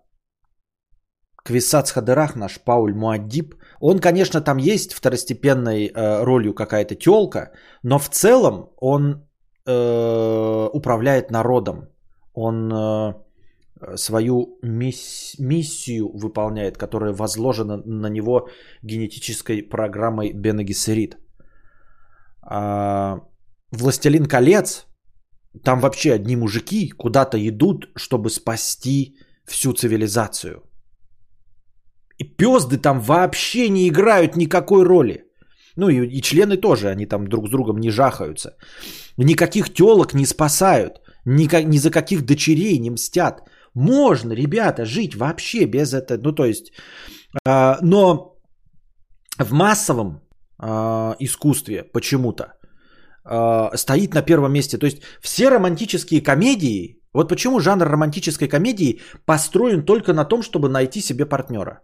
Квисац наш Пауль Муаддиб, он, конечно, там есть второстепенной э, ролью какая-то телка, но в целом он э, управляет народом. Он э, свою мисс, миссию выполняет, которая возложена на него генетической программой Бена. А, Властелин колец, там вообще одни мужики куда-то идут, чтобы спасти всю цивилизацию. И пезды там вообще не играют никакой роли. Ну и, и члены тоже, они там друг с другом не жахаются. Никаких телок не спасают. Ни, ни за каких дочерей не мстят. Можно, ребята, жить вообще без этого. Ну, то есть, э, но в массовом э, искусстве почему-то э, стоит на первом месте. То есть, все романтические комедии, вот почему жанр романтической комедии построен только на том, чтобы найти себе партнера.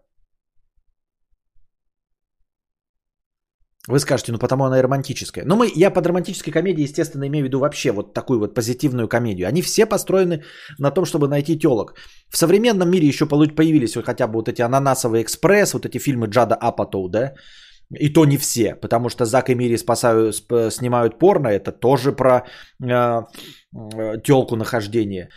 Вы скажете, ну потому она и романтическая. Но мы, я под романтической комедией, естественно, имею в виду вообще вот такую вот позитивную комедию. Они все построены на том, чтобы найти телок. В современном мире еще появились вот хотя бы вот эти «Ананасовый экспресс», вот эти фильмы Джада Апатоу, да? И то не все, потому что Зак и Мири спасают, снимают порно, это тоже про э, э, телку нахождение.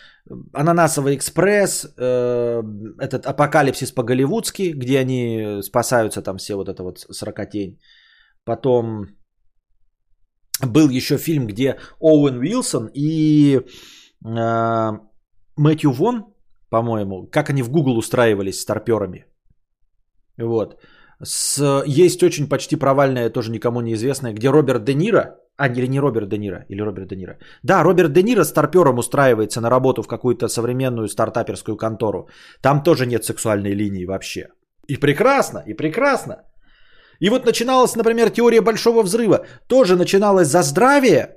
Ананасовый экспресс, э, этот апокалипсис по-голливудски, где они спасаются там все вот это вот сорокотень. Потом был еще фильм, где Оуэн Уилсон и э, Мэтью Вон, по-моему, как они в Google устраивались с торперами. Вот. С, есть очень почти провальная, тоже никому неизвестная, где Роберт Де Ниро, а, или не Роберт Де Ниро, или Роберт Де Ниро. Да, Роберт Де Ниро с торпером устраивается на работу в какую-то современную стартаперскую контору. Там тоже нет сексуальной линии вообще. И прекрасно, и прекрасно. И вот начиналась, например, теория большого взрыва. Тоже начиналась за здравие,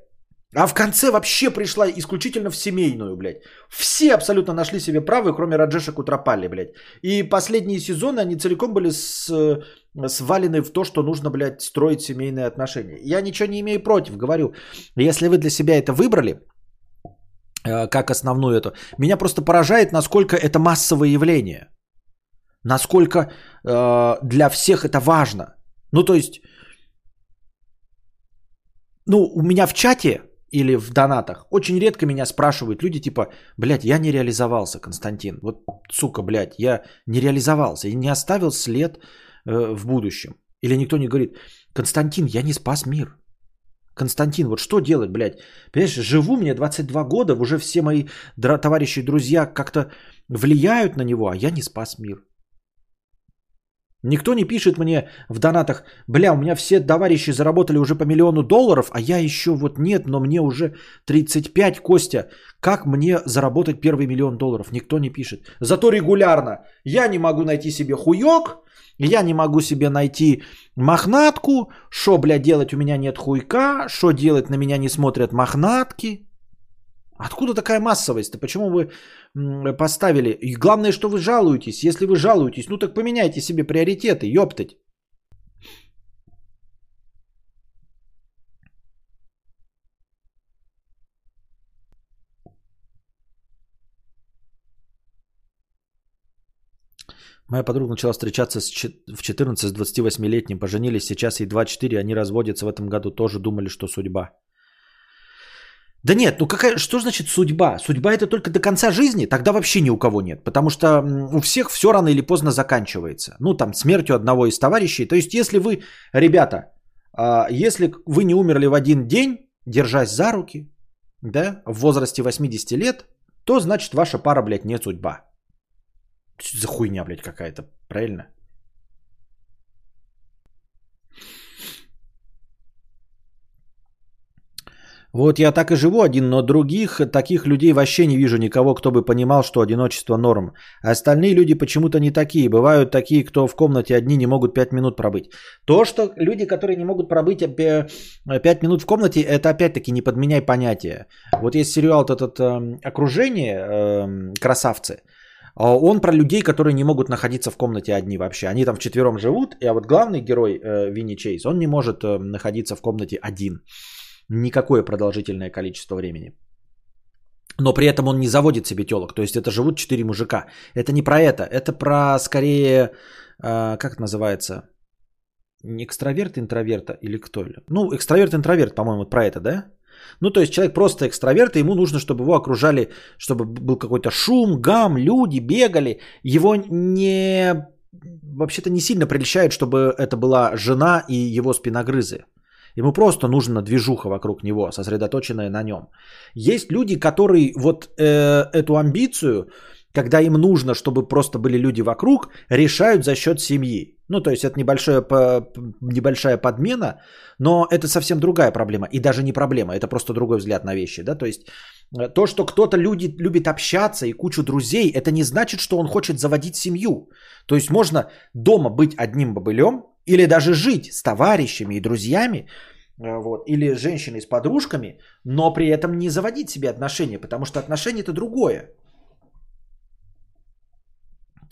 а в конце вообще пришла исключительно в семейную, блядь. Все абсолютно нашли себе правы, кроме Раджеша Кутрапали, блядь. И последние сезоны, они целиком были с, свалены в то, что нужно, блядь, строить семейные отношения. Я ничего не имею против, говорю. Если вы для себя это выбрали, э, как основную эту, меня просто поражает, насколько это массовое явление. Насколько э, для всех это важно. Ну, то есть, ну, у меня в чате или в донатах очень редко меня спрашивают люди типа, блядь, я не реализовался, Константин. Вот, сука, блядь, я не реализовался и не оставил след э, в будущем. Или никто не говорит, Константин, я не спас мир. Константин, вот что делать, блядь? Понимаешь, живу мне 22 года, уже все мои товарищи и друзья как-то влияют на него, а я не спас мир. Никто не пишет мне в донатах, бля, у меня все товарищи заработали уже по миллиону долларов, а я еще вот нет, но мне уже 35, Костя, как мне заработать первый миллион долларов? Никто не пишет. Зато регулярно. Я не могу найти себе хуек, я не могу себе найти мохнатку, что, бля, делать, у меня нет хуйка, что делать, на меня не смотрят мохнатки. Откуда такая массовость-то? Почему вы поставили? И главное, что вы жалуетесь. Если вы жалуетесь, ну так поменяйте себе приоритеты, ёптать. Моя подруга начала встречаться в 14 с 28-летним, поженились, сейчас ей 24, они разводятся в этом году, тоже думали, что судьба. Да нет, ну какая, что значит судьба? Судьба это только до конца жизни, тогда вообще ни у кого нет, потому что у всех все рано или поздно заканчивается. Ну там смертью одного из товарищей. То есть если вы, ребята, а, если вы не умерли в один день, держась за руки, да, в возрасте 80 лет, то значит ваша пара, блядь, не судьба. За хуйня, блядь, какая-то, правильно? Вот я так и живу один, но других таких людей вообще не вижу никого, кто бы понимал, что одиночество норм. Остальные люди почему-то не такие. Бывают такие, кто в комнате одни не могут 5 минут пробыть. То, что люди, которые не могут пробыть 5 минут в комнате, это опять-таки не подменяй понятие. Вот есть сериал этот э, «Окружение», э, «Красавцы». А Он про людей, которые не могут находиться в комнате одни вообще. Они там вчетвером живут, а вот главный герой э, Винни Чейз, он не может э, находиться в комнате один никакое продолжительное количество времени. Но при этом он не заводит себе телок. То есть это живут четыре мужика. Это не про это. Это про скорее, э, как это называется, не экстраверт интроверта или кто? Ну, экстраверт-интроверт, по-моему, про это, да? Ну, то есть человек просто экстраверт, и ему нужно, чтобы его окружали, чтобы был какой-то шум, гам, люди бегали. Его не вообще-то не сильно прельщает, чтобы это была жена и его спиногрызы. Ему просто нужна движуха вокруг него, сосредоточенная на нем. Есть люди, которые вот э, эту амбицию, когда им нужно, чтобы просто были люди вокруг, решают за счет семьи. Ну, то есть это небольшая, небольшая подмена, но это совсем другая проблема. И даже не проблема, это просто другой взгляд на вещи. Да? То есть э, то, что кто-то люди, любит общаться и кучу друзей, это не значит, что он хочет заводить семью. То есть можно дома быть одним бобылем, или даже жить с товарищами и друзьями, э, вот, или женщиной с подружками, но при этом не заводить себе отношения, потому что отношения это другое.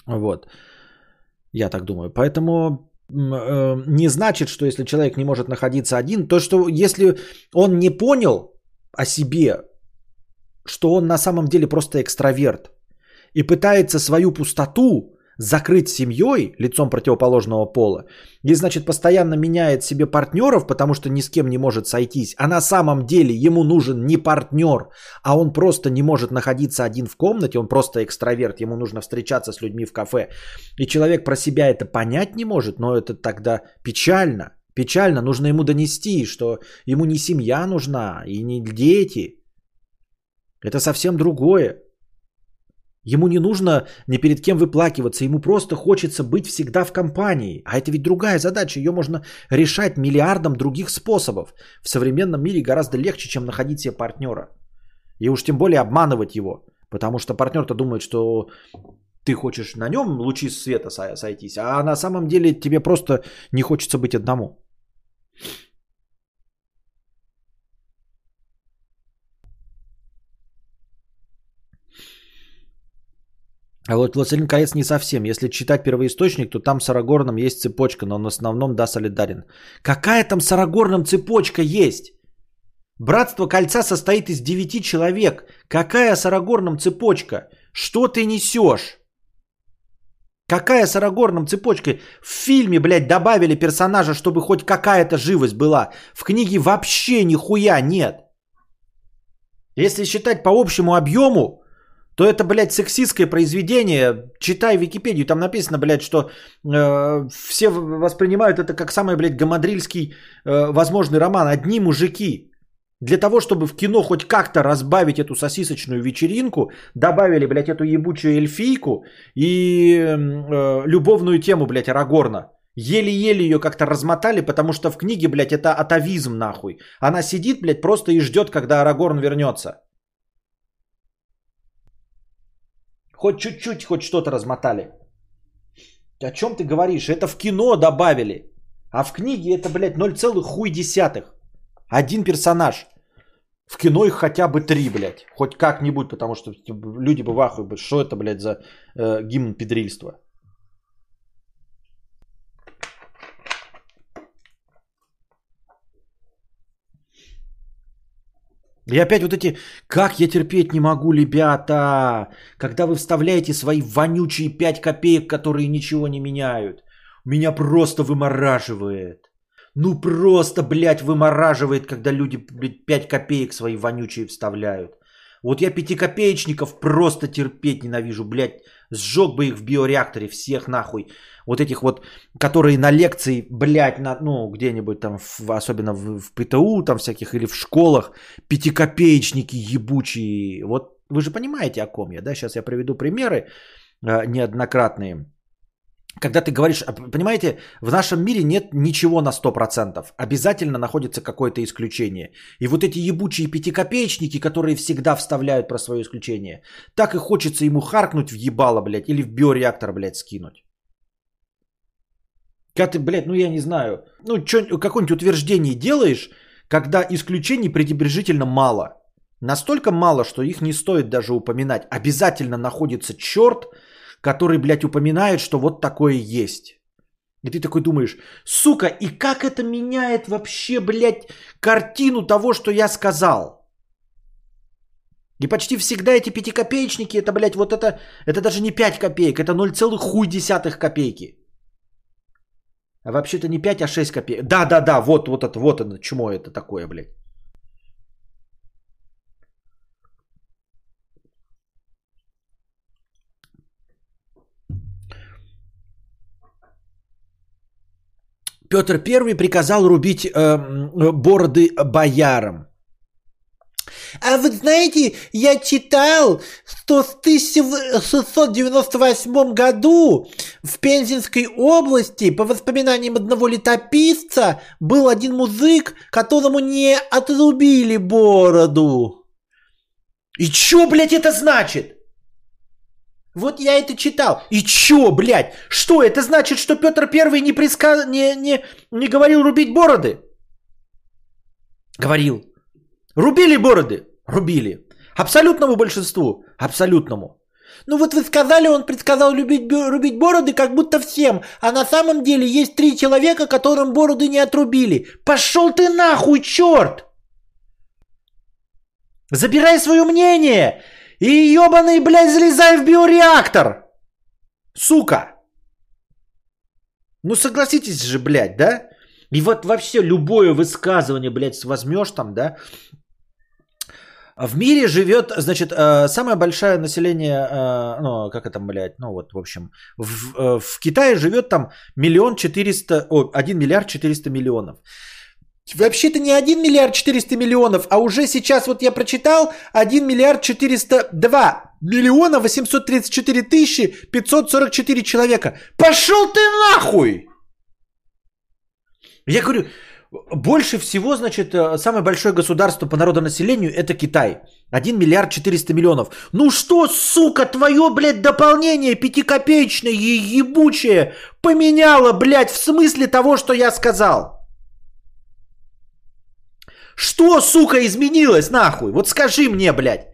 Вот. Я так думаю. Поэтому э, не значит, что если человек не может находиться один, то что если он не понял о себе, что он на самом деле просто экстраверт и пытается свою пустоту закрыть семьей лицом противоположного пола и, значит, постоянно меняет себе партнеров, потому что ни с кем не может сойтись, а на самом деле ему нужен не партнер, а он просто не может находиться один в комнате, он просто экстраверт, ему нужно встречаться с людьми в кафе, и человек про себя это понять не может, но это тогда печально, печально, нужно ему донести, что ему не семья нужна и не дети, это совсем другое. Ему не нужно ни перед кем выплакиваться, ему просто хочется быть всегда в компании. А это ведь другая задача, ее можно решать миллиардом других способов. В современном мире гораздо легче, чем находить себе партнера. И уж тем более обманывать его. Потому что партнер-то думает, что ты хочешь на нем лучи света сойтись, а на самом деле тебе просто не хочется быть одному. А вот «Властелин колец» не совсем. Если читать первоисточник, то там с Арагорном есть цепочка, но он в основном, да, солидарен. Какая там с Арагорном цепочка есть? Братство кольца состоит из девяти человек. Какая с Арагорном цепочка? Что ты несешь? Какая с Арагорном цепочка? В фильме, блядь, добавили персонажа, чтобы хоть какая-то живость была. В книге вообще нихуя нет. Если считать по общему объему, то это, блядь, сексистское произведение. Читай Википедию, там написано, блядь, что э, все воспринимают это как самый, блядь, гамадрильский э, возможный роман. Одни мужики. Для того, чтобы в кино хоть как-то разбавить эту сосисочную вечеринку, добавили, блядь, эту ебучую эльфийку и э, любовную тему, блядь, Арагорна. Еле-еле ее как-то размотали, потому что в книге, блядь, это атовизм нахуй. Она сидит, блядь, просто и ждет, когда Арагорн вернется. Хоть чуть-чуть, хоть что-то размотали. О чем ты говоришь? Это в кино добавили. А в книге это, блядь, 0, хуй десятых. Один персонаж. В кино их хотя бы три, блядь. Хоть как-нибудь, потому что люди бы в ахуе, что это, блядь, за э, гимн педрильства. И опять вот эти, как я терпеть не могу, ребята, когда вы вставляете свои вонючие 5 копеек, которые ничего не меняют. Меня просто вымораживает. Ну просто, блядь, вымораживает, когда люди, блядь, 5 копеек свои вонючие вставляют. Вот я пятикопеечников просто терпеть ненавижу, блядь. Сжег бы их в биореакторе всех нахуй. Вот этих вот, которые на лекции, блядь, на, ну, где-нибудь там, в, особенно в, в ПТУ там всяких или в школах, пятикопеечники ебучие. Вот вы же понимаете, о ком я, да? Сейчас я приведу примеры э, неоднократные. Когда ты говоришь, а, понимаете, в нашем мире нет ничего на 100%. Обязательно находится какое-то исключение. И вот эти ебучие пятикопеечники, которые всегда вставляют про свое исключение, так и хочется ему харкнуть в ебало, блядь, или в биореактор, блядь, скинуть. Когда ты, блядь, ну я не знаю, ну какое-нибудь утверждение делаешь, когда исключений пренебрежительно мало. Настолько мало, что их не стоит даже упоминать. Обязательно находится черт, который, блядь, упоминает, что вот такое есть. И ты такой думаешь, сука, и как это меняет вообще, блядь, картину того, что я сказал? И почти всегда эти пятикопеечники, это, блядь, вот это, это даже не 5 копеек, это 0, хуй десятых копейки. А вообще-то не 5, а 6 копеек. Да, да, да, вот, вот это, вот оно, чмо это такое, блядь. Петр I приказал рубить э, бороды боярам. А вы знаете, я читал, что в 1698 году в Пензенской области, по воспоминаниям одного летописца, был один музык, которому не отрубили бороду. И чё, блядь, это значит? Вот я это читал. И чё, блядь? Что, это значит, что Петр Первый не, приска... не, не, не говорил рубить бороды? Говорил. Рубили бороды? Рубили. Абсолютному большинству? Абсолютному. Ну вот вы сказали, он предсказал любить, рубить бороды, как будто всем. А на самом деле есть три человека, которым бороды не отрубили. Пошел ты нахуй, черт! Забирай свое мнение! И ебаный, блядь, залезай в биореактор. Сука. Ну согласитесь же, блядь, да? И вот вообще любое высказывание, блядь, возьмешь там, да? В мире живет, значит, э, самое большое население, э, ну, как это, блядь, ну вот, в общем, в, э, в Китае живет там миллион четыреста, о, один миллиард четыреста миллионов. Вообще-то не 1 миллиард 400 миллионов, а уже сейчас вот я прочитал 1 миллиард 402 миллиона 834 тысячи 544 человека. Пошел ты нахуй! Я говорю, больше всего, значит, э, самое большое государство по народонаселению это Китай. 1 миллиард 400 миллионов. Ну что, сука, твое, блядь, дополнение пятикопеечное и ебучее поменяло, блядь, в смысле того, что я сказал? Что, сука, изменилось нахуй? Вот скажи мне, блядь.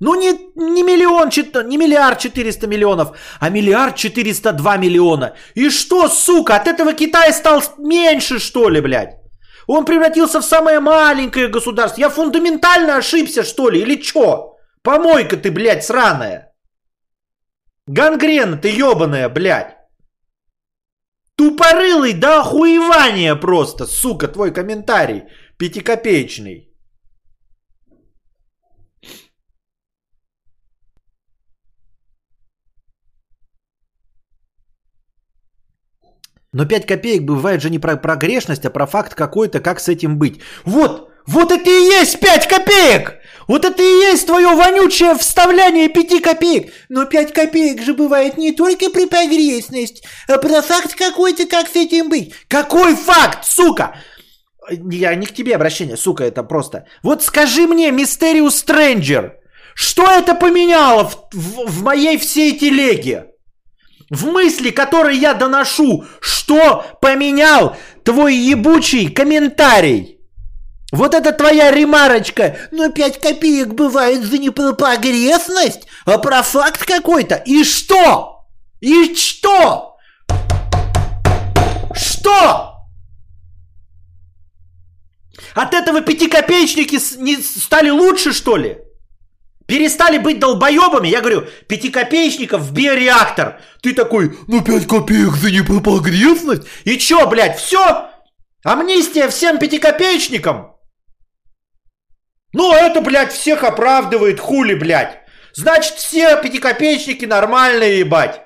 Ну не, не миллион, не миллиард четыреста миллионов, а миллиард четыреста два миллиона. И что, сука, от этого Китай стал меньше, что ли, блядь? Он превратился в самое маленькое государство. Я фундаментально ошибся, что ли, или что? Помойка ты, блядь, сраная. Гангрена ты ебаная, блядь. Тупорылый до охуевания просто, сука, твой комментарий. Пятикопеечный. Но 5 копеек бывает же не про прогрешность, а про факт какой-то, как с этим быть. Вот, вот это и есть 5 копеек! Вот это и есть твое вонючее вставляние 5 копеек. Но 5 копеек же бывает не только при погрешности, а про факт какой-то, как с этим быть. Какой факт, сука? Я не к тебе обращение, сука, это просто. Вот скажи мне, Мистериус Стрэнджер, что это поменяло в, в, в моей всей телеге? В мысли, которые я доношу, что поменял твой ебучий комментарий? Вот это твоя ремарочка, но 5 копеек бывает за не про погресность, а про факт какой-то. И что? И что? Что? От этого пятикопеечники не стали лучше, что ли? Перестали быть долбоебами? Я говорю, пятикопеечников в биореактор. Ты такой, ну пять копеек за непропогрешность. И чё, блядь, все? Амнистия всем пятикопеечникам? Ну, это, блядь, всех оправдывает, хули, блядь. Значит, все пятикопеечники нормальные, ебать.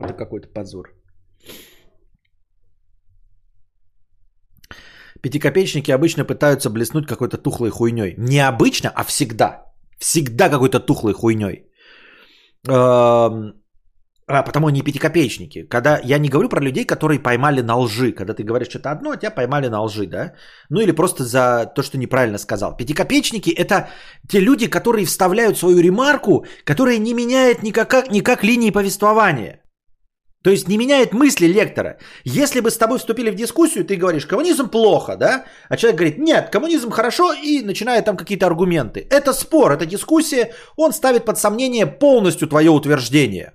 Это какой-то позор. Пятикопеечники обычно пытаются блеснуть какой-то тухлой хуйней. Не обычно, а всегда. Всегда какой-то тухлой хуйней. Эм, А, потому они пятикопеечники. Когда я не говорю про людей, которые поймали на лжи. Когда ты говоришь что-то одно, а тебя поймали на лжи, да? Ну или просто за то, что неправильно сказал. Пятикопеечники это те люди, которые вставляют свою ремарку, которая не меняет никак, никак линии повествования. То есть не меняет мысли лектора. Если бы с тобой вступили в дискуссию, ты говоришь, коммунизм плохо, да? А человек говорит, нет, коммунизм хорошо, и начинает там какие-то аргументы. Это спор, это дискуссия, он ставит под сомнение полностью твое утверждение.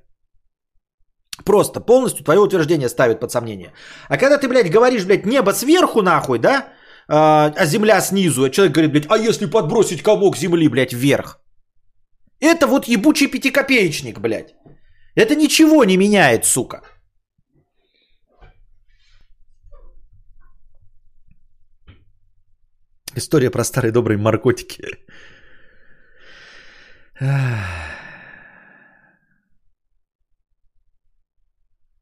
Просто полностью твое утверждение ставит под сомнение. А когда ты, блядь, говоришь, блядь, небо сверху нахуй, да? А, а земля снизу, а человек говорит, блядь, а если подбросить комок земли, блядь, вверх? Это вот ебучий пятикопеечник, блядь. Это ничего не меняет, сука. История про старые добрые наркотики.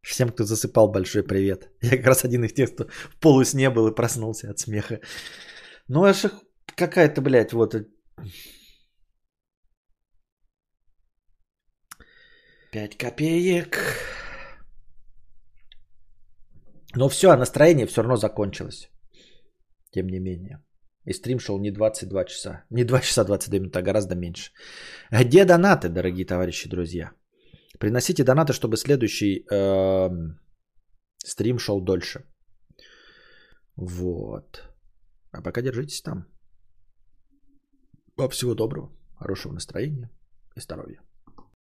Всем, кто засыпал, большой привет. Я как раз один из тех, кто в полусне был и проснулся от смеха. Ну, аж какая-то, блядь, вот... Пять копеек. Но все, а настроение все равно закончилось. Тем не менее. И стрим шел не 22 часа. Не 2 часа 22 минуты, а гораздо меньше. Где донаты, дорогие товарищи, друзья? Приносите донаты, чтобы следующий эм, стрим шел дольше. Вот. А пока держитесь там. Всего доброго, хорошего настроения и здоровья.